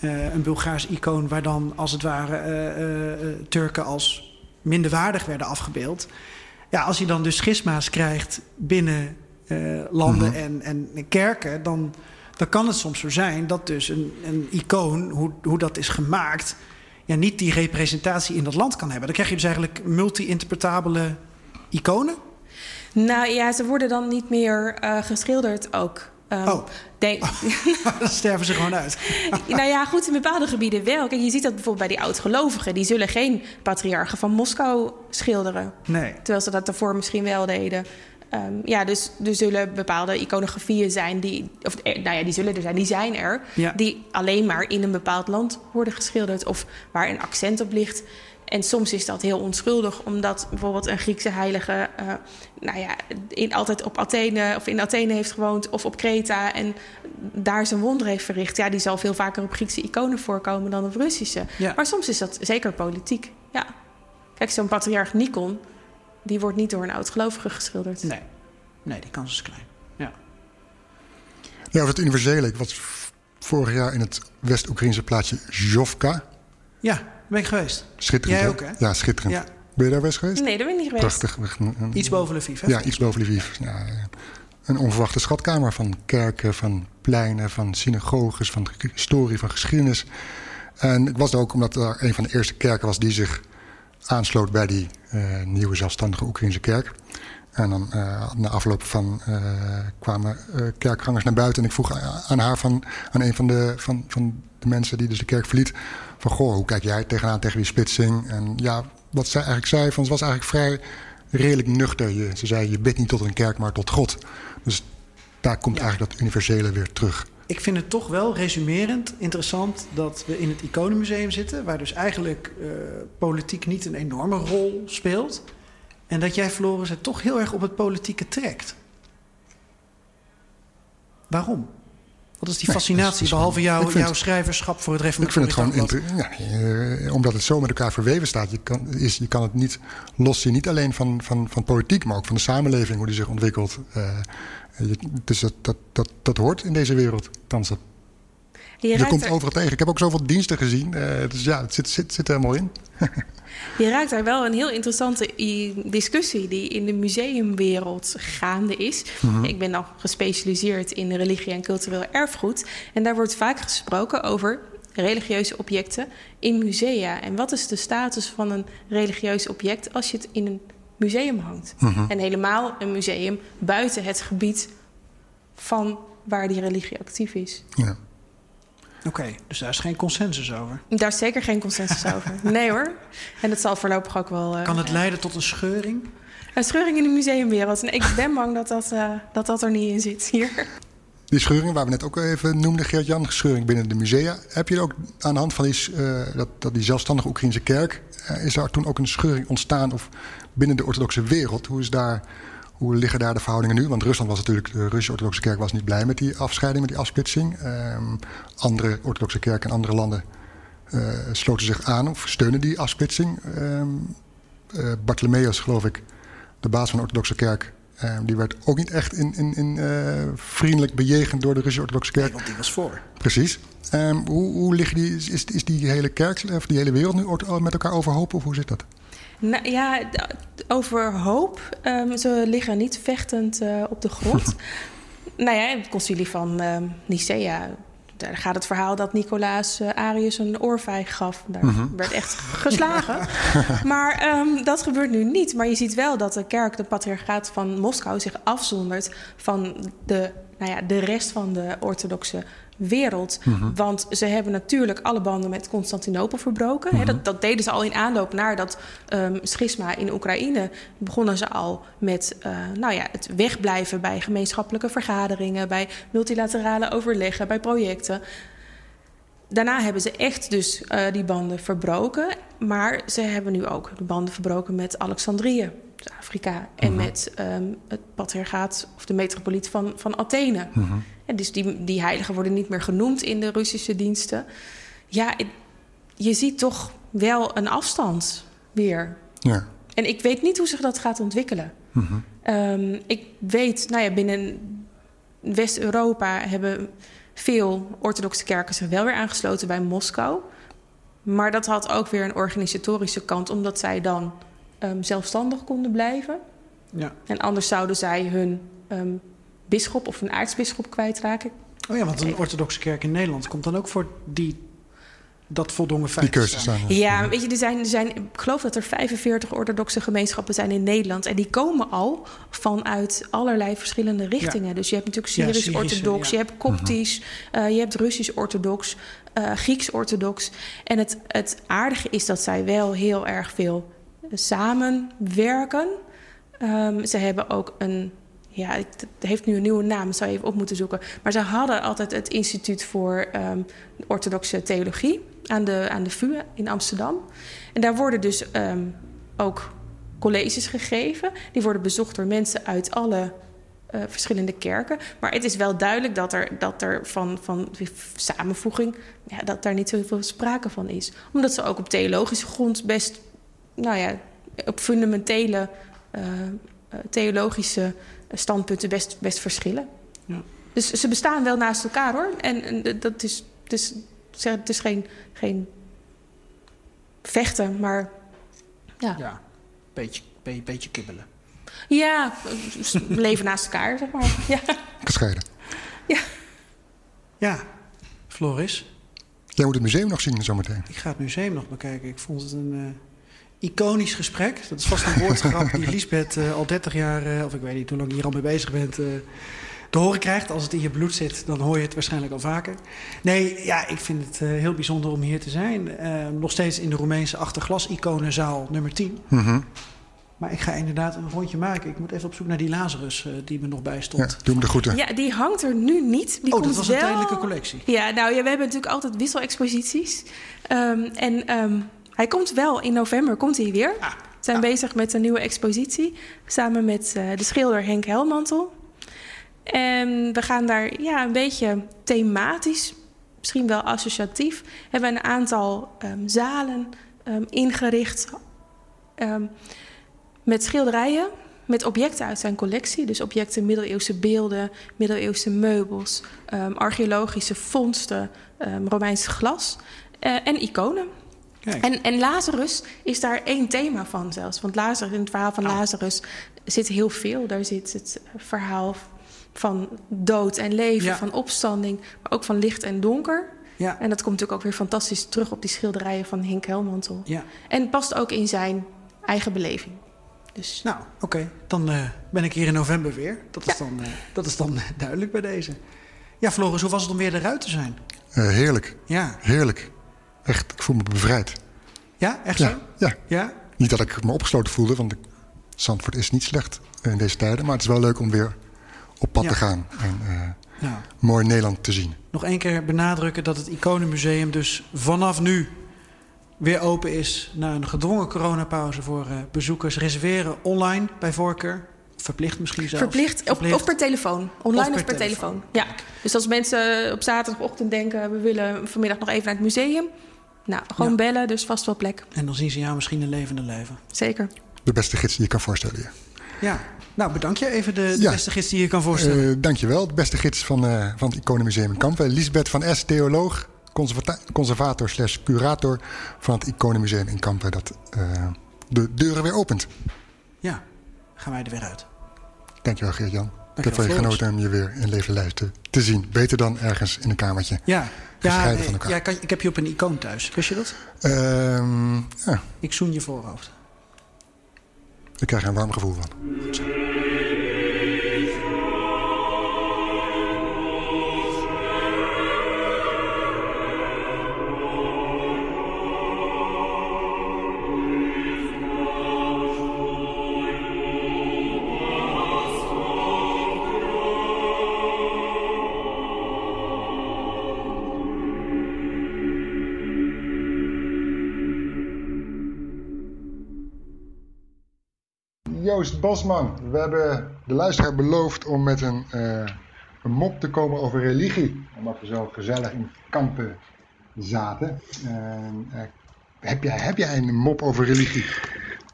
Speaker 2: uh, een Bulgaars icoon... waar dan als het ware uh, Turken als minderwaardig werden afgebeeld. Ja, als je dan dus schisma's krijgt binnen landen mm -hmm. en, en kerken... dan, dan kan het soms zo zijn dat dus een, een icoon, hoe, hoe dat is gemaakt ja, niet die representatie in dat land kan hebben. Dan krijg je dus eigenlijk multi-interpretabele iconen.
Speaker 3: Nou ja, ze worden dan niet meer uh, geschilderd ook.
Speaker 2: Um, oh. Denk... dan sterven ze gewoon uit.
Speaker 3: nou ja, goed, in bepaalde gebieden wel. Kijk, je ziet dat bijvoorbeeld bij die oud-gelovigen. Die zullen geen patriarchen van Moskou schilderen.
Speaker 2: Nee.
Speaker 3: Terwijl ze dat daarvoor misschien wel deden. Um, ja, dus er zullen bepaalde iconografieën zijn die, of nou ja, die zullen er zijn, die zijn er,
Speaker 2: ja.
Speaker 3: die alleen maar in een bepaald land worden geschilderd of waar een accent op ligt. En soms is dat heel onschuldig, omdat bijvoorbeeld een Griekse heilige, uh, nou ja, in, altijd op Athene of in Athene heeft gewoond of op Kreta en daar zijn wonder heeft verricht. Ja, die zal veel vaker op Griekse iconen voorkomen dan op Russische.
Speaker 2: Ja.
Speaker 3: Maar soms is dat zeker politiek. Ja. Kijk, zo'n patriarch Nikon, die wordt niet door een oud-gelovige geschilderd.
Speaker 2: Nee. nee, die kans is klein. Ja,
Speaker 1: ja over het universele. Ik was vorig jaar in het West-Oekraïnse plaatsje Zhovka.
Speaker 2: Ja, ben ik geweest.
Speaker 1: Schitterend,
Speaker 2: Jij
Speaker 1: hè?
Speaker 2: ook, hè?
Speaker 1: Ja, schitterend.
Speaker 2: Ja.
Speaker 1: Ben je daar geweest geweest?
Speaker 3: Nee, daar ben ik niet geweest.
Speaker 1: Prachtig.
Speaker 2: Iets boven Lviv, hè?
Speaker 1: Ja, iets boven Lviv. Ja, een onverwachte schatkamer van kerken, van pleinen, van synagoges, van historie, van geschiedenis. En ik was er ook omdat er een van de eerste kerken was die zich aansloot bij die uh, nieuwe zelfstandige Oekraïnse kerk. En dan uh, na afloop van uh, kwamen kerkgangers naar buiten. En ik vroeg aan haar, van, aan een van de, van, van de mensen die dus de kerk verliet... van goh, hoe kijk jij tegenaan tegen die splitsing? En ja, wat zij eigenlijk zei, van, ze was eigenlijk vrij redelijk nuchter. Je, ze zei, je bidt niet tot een kerk, maar tot God. Dus daar komt ja. eigenlijk dat universele weer terug.
Speaker 2: Ik vind het toch wel resumerend interessant dat we in het Iconenmuseum zitten... waar dus eigenlijk uh, politiek niet een enorme rol speelt... en dat jij, Floris, het toch heel erg op het politieke trekt. Waarom? Wat is die fascinatie,
Speaker 1: is-
Speaker 2: behalve
Speaker 1: vind-
Speaker 2: jouw schrijverschap voor het
Speaker 1: Ik vind het gewoon ja, eh, omdat het zo met elkaar verweven staat. Je kan, is, je kan het niet los zien, niet alleen van, van, van politiek, maar ook van de samenleving, hoe die zich ontwikkelt. Eh, je- dus dat, dat, dat, dat hoort in deze wereld. Dat,
Speaker 3: Je,
Speaker 1: je komt
Speaker 3: er,
Speaker 1: overal tegen. Ik heb ook zoveel diensten gezien. eh, dus ja, het zit, zit, zit er helemaal in.
Speaker 3: je raakt daar wel een heel interessante discussie die in de museumwereld gaande is. Ik ben al gespecialiseerd in religie en cultureel erfgoed. En daar wordt vaak gesproken over religieuze objecten in musea. En wat is de status van een religieus object als je het in een museum hangt? En helemaal een museum buiten het gebied van waar die religie actief is.
Speaker 1: Ja.
Speaker 2: Oké, dus daar is geen consensus over.
Speaker 3: Daar is zeker geen consensus over. Nee hoor. En dat zal voorlopig ook wel. eh,
Speaker 2: Kan het leiden tot een scheuring?
Speaker 3: Een scheuring in de museumwereld. En ik ben bang dat dat, eh, dat, dat er niet in zit hier.
Speaker 1: Die scheuring waar we net ook even noemden, Geert-Jan, scheuring binnen de musea. Heb je ook aan de hand van die, eh, dat, dat die zelfstandige Oekraïnse kerk, eh, is daar toen ook een scheuring ontstaan of binnen de orthodoxe wereld? Hoe, is daar, hoe liggen daar de verhoudingen nu? Want Rusland was natuurlijk, de Russische orthodoxe kerk was niet blij met die afscheiding, met die afsplitsing. Ehm, andere orthodoxe kerken in andere landen eh, sloten zich aan of steunen die afsplitsing. Ehm eh, Bartholomeus, geloof ik, de baas van de orthodoxe kerk, eh, die werd ook niet echt in, in, in, eh, vriendelijk bejegend door de Russische orthodoxe kerk.
Speaker 2: Nee, want die was voor.
Speaker 1: Precies. Ehm, hoe, hoe liggen die, is, is die hele kerk, of die hele wereld nu oort- met elkaar overhoop, of hoe zit dat?
Speaker 3: Nou, ja, d- over hoop. Ehm, ze liggen niet vechtend eh, op de grond. nou ja, het concilie van ehm Nicea... Daar gaat het verhaal dat Nicolaas eh, Arius een oorvijg gaf. Daar werd echt geslagen. maar ehm, dat gebeurt nu niet. Maar je ziet wel dat de kerk, de patriarchaat van Moskou... zich afzondert van de nou ja, de rest van de orthodoxe wereld.
Speaker 1: Mhm.
Speaker 3: Want ze hebben natuurlijk alle banden met Constantinopel verbroken. Hè, dat, dat deden ze al in aanloop naar dat ehm, schisma in Oekraïne. Begonnen ze al met eh, nou ja, het wegblijven bij gemeenschappelijke vergaderingen, bij multilaterale overleggen, bij projecten. Daarna hebben ze echt dus eh, die banden verbroken. Maar ze hebben nu ook de banden verbroken met Alexandrië, dus Afrika. En met ehm, het patriarchaat of de metropoliet van, van Athene. En dus die, die heiligen worden niet meer genoemd in de Russische diensten. Ja, het- je ziet toch wel een afstand weer.
Speaker 1: Ja.
Speaker 3: En ik weet niet hoe zich dat gaat ontwikkelen. Ehm, ik weet, nou ja, binnen West-Europa hebben veel orthodoxe kerken zich wel weer aangesloten bij Moskou. Maar dat had ook weer een organisatorische kant, omdat zij dan ehm, zelfstandig konden blijven.
Speaker 2: Ja.
Speaker 3: En anders zouden zij hun ehm bisschop of hun aartsbisschop kwijtraken.
Speaker 2: Oh ja, want een orthodoxe kerk in Nederland komt dan ook voor die, dat voldongen feit.
Speaker 1: Die keuze staan.
Speaker 3: Ja, weet je, er zijn, er zijn, ik geloof dat er 45 orthodoxe gemeenschappen zijn in Nederland. En die komen al vanuit allerlei verschillende richtingen. Dus je hebt natuurlijk
Speaker 2: Ja,
Speaker 3: Syrisch-orthodox, je hebt Koptisch, eh, je hebt Russisch-orthodox, eh, Grieks-orthodox. En het, het aardige is dat zij wel heel erg veel samenwerken. Ehm, ze hebben ook een. Ja, het heeft nu een nieuwe naam, zou je even op moeten zoeken. Maar ze hadden altijd het Instituut voor ehm, Orthodoxe Theologie aan de, aan de VU in Amsterdam. En daar worden dus ehm, ook colleges gegeven. Die worden bezocht door mensen uit alle eh, verschillende kerken. Maar het is wel duidelijk dat er, dat er van, van samenvoeging... Ja, dat daar niet zoveel sprake van is. Omdat ze ook op theologische grond best... nou ja, op fundamentele eh, eh, theologische standpunten best, best verschillen.
Speaker 2: Ja.
Speaker 3: Dus ze bestaan wel naast elkaar hoor. En, en dat is, het is, het is geen, geen vechten, maar ja,
Speaker 2: Ja, beetje, be- beetje kibbelen.
Speaker 3: ja leven naast elkaar, zeg maar. Ja.
Speaker 1: Gescheiden.
Speaker 2: Ja, Floris,
Speaker 1: Jij moet het museum nog zien zometeen.
Speaker 2: ik ga het museum nog bekijken. Ik vond het een eh, iconisch gesprek. Dat is vast een woordgrap die Lisbeth eh, al 30 jaar, eh, of ik weet niet hoe lang je hier al mee bezig bent, eh, te horen krijgt. Als het in je bloed zit, dan hoor je het waarschijnlijk al vaker. Nee, ja, ik vind het eh, heel bijzonder om hier te zijn. Eh, nog steeds in de Roemeense achterglas-iconenzaal nummer 10.
Speaker 1: Mhm.
Speaker 2: Maar ik ga inderdaad een rondje maken. Ik moet even op zoek naar die Lazarus eh, die me nog bij
Speaker 1: Ja,
Speaker 2: stond.
Speaker 1: doe hem de groeten.
Speaker 3: ja, die hangt er nu niet. Die
Speaker 2: oh,
Speaker 3: komt
Speaker 2: dat was een tijdelijke collectie.
Speaker 3: Ja, nou ja, we hebben natuurlijk altijd wisselexposities. Ehm, en ehm, hij komt wel in november, komt hij weer.
Speaker 2: Ah,
Speaker 3: We zijn bezig met een nieuwe expositie. Samen met eh, de schilder Henk Helmantel. En we gaan daar ja, een beetje thematisch, misschien wel associatief... hebben we een aantal ehm, zalen ehm, ingericht... ehm, met schilderijen, met objecten uit zijn collectie. Dus objecten, middeleeuwse beelden, middeleeuwse meubels... archeologische vondsten, Romeins glas eh, en iconen.
Speaker 2: Kijk.
Speaker 3: En, en Lazarus is daar één thema van zelfs. Want Lazarus, in het verhaal van Lazarus zit heel veel. Daar zit het verhaal van dood en leven,
Speaker 2: Ja.
Speaker 3: van opstanding... maar ook van licht en donker.
Speaker 2: Ja,
Speaker 3: En dat komt natuurlijk ook weer fantastisch terug op die schilderijen van Henk Helmantel.
Speaker 2: ja.
Speaker 3: En past ook in zijn eigen beleving. Dus
Speaker 2: Nou, oké. Dan eh, ben ik hier in november weer. Dat is
Speaker 3: Ja.
Speaker 2: dan, eh, dat is dan eh, duidelijk bij deze. Ja, Floris, hoe was het om weer eruit te zijn?
Speaker 1: Eh, heerlijk,
Speaker 2: Ja.
Speaker 1: heerlijk. Echt, ik voel me bevrijd.
Speaker 2: Ja, echt zo?
Speaker 1: Ja, ja.
Speaker 2: Ja?
Speaker 1: Niet dat ik me opgesloten voelde, want Zandvoort is niet slecht in deze tijden. Maar het is wel leuk om weer op pad
Speaker 2: Ja.
Speaker 1: te gaan en eh,
Speaker 2: Nou,
Speaker 1: mooi Nederland te zien.
Speaker 2: nog één keer benadrukken dat het Iconenmuseum dus vanaf nu weer open is... na een gedwongen coronapauze voor eh, bezoekers. Reserveren online bij voorkeur. Verplicht misschien zelfs.
Speaker 3: verplicht, Of, of per telefoon. Online
Speaker 2: Of
Speaker 3: of
Speaker 2: per
Speaker 3: per, telefoon. Ja. Dus als mensen op zaterdagochtend denken... we willen vanmiddag nog even naar het museum... nou, gewoon
Speaker 2: Ja.
Speaker 3: bellen, dus vast wel plek.
Speaker 2: En dan zien ze jou misschien een levende leven.
Speaker 3: Zeker.
Speaker 1: De beste gids die je kan voorstellen. Ja.
Speaker 2: Ja. Nou, bedank je even de, de
Speaker 1: Ja.
Speaker 2: beste gids die je kan voorstellen.
Speaker 1: Eh, dankjewel. De beste gids van, eh, van het Iconenmuseum in Kampen. Lisbeth van S, theoloog, conservata- conservator slash curator van het Iconenmuseum in Kampen. Dat eh, de deuren weer opent.
Speaker 2: ja, gaan wij er weer uit.
Speaker 1: Dankjewel Geert-Jan. Je
Speaker 2: Floris.
Speaker 1: genoten om je weer in levende lijst te, zien. Beter dan ergens in een kamertje.
Speaker 2: Ja, ja, eh,
Speaker 1: van elkaar.
Speaker 2: ja ik, ik heb je op een icoon thuis. Wist je dat?
Speaker 1: Ehm, ja,
Speaker 2: Ik zoen je voorhoofd.
Speaker 1: ik krijg er een warm gevoel van. Joost Bosman. We hebben de luisteraar beloofd om met een, uh, een mop te komen over religie. Omdat we zo gezellig in kampen zaten. Uh, heb, jij, heb jij een mop over religie?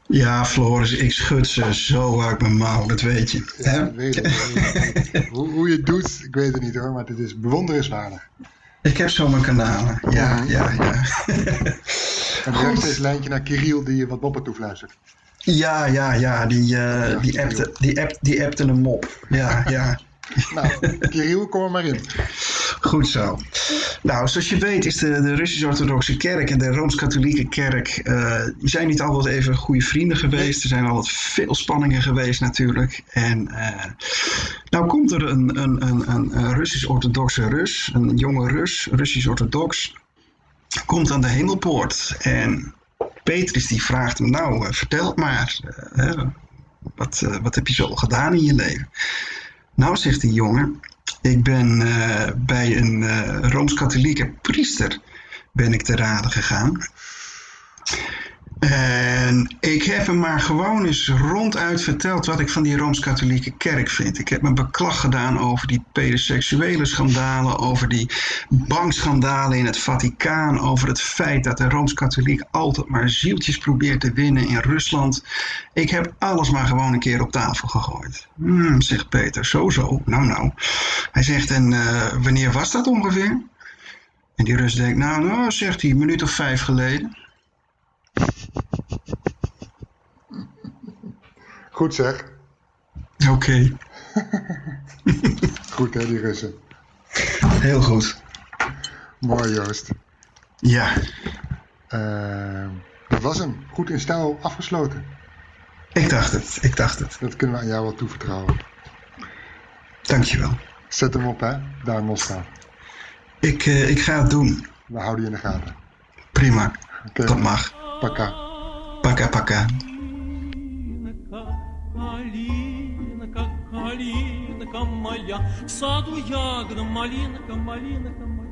Speaker 4: Ja, Floris, ik schud ze zo hard mijn mouw, dat weet je.
Speaker 1: Ja, weet ik, hoe, hoe, je het doet, ik weet het niet hoor, maar het is bewonderenswaardig.
Speaker 4: Ik heb zo mijn kanalen, ja, ja, ja.
Speaker 1: en er steeds lijntje naar Kiriel die je wat moppen toefluistert.
Speaker 4: Ja, ja, ja, die, uh, die, appte, die, app, die appte een mop. Ja, ja.
Speaker 1: nou, Kiriel, kom er maar in.
Speaker 4: Goed zo. Nou, zoals je weet is de, de Russisch-Orthodoxe Kerk en de Rooms-Katholieke Kerk... Uh, zijn niet altijd even goede vrienden geweest. Er zijn altijd veel spanningen geweest natuurlijk. En uh, nou komt er een, een, een, een Russisch-Orthodoxe Rus, een jonge Rus, Russisch-Orthodox... komt aan de hemelpoort en Petrus die vraagt hem, nou, uh, vertel maar. Uh, wat, uh, wat heb je zo gedaan in je leven? Nou, zegt die jongen, ik ben bij een Rooms-Katholieke priester ben ik te raden gegaan. En ik heb hem maar gewoon eens ronduit verteld wat ik van die Rooms-Katholieke kerk vind. Ik heb me beklag gedaan over die pedoseksuele schandalen, over die bankschandalen in het Vaticaan, over het feit dat de Rooms-Katholiek altijd maar zieltjes probeert te winnen in Rusland. Ik heb alles maar gewoon een keer op tafel gegooid. Hmm, zegt Peter, zo zo, nou nou. Hij zegt, en uh, wanneer was dat ongeveer? En die Rus denkt, nou, nou, zegt hij, een minuut of vijf geleden.
Speaker 1: Goed zeg.
Speaker 4: Oké. Okay.
Speaker 1: goed hè, die Russen.
Speaker 4: Heel goed.
Speaker 1: Mooi Joost.
Speaker 4: Ja.
Speaker 1: Uh, dat was hem. Goed in stijl afgesloten.
Speaker 4: Ik dacht het, ik dacht het.
Speaker 1: Dat kunnen we aan jou wel toevertrouwen.
Speaker 4: Dankjewel.
Speaker 1: Zet hem op hè, daar in Moskou.
Speaker 4: Ik, uh, ik ga het doen.
Speaker 1: We houden je in de gaten.
Speaker 4: Prima. Okay. Dat mag.
Speaker 1: Пока.
Speaker 4: Пока-пока.
Speaker 5: малинка моя, в саду ягода, малинка, малинка моя.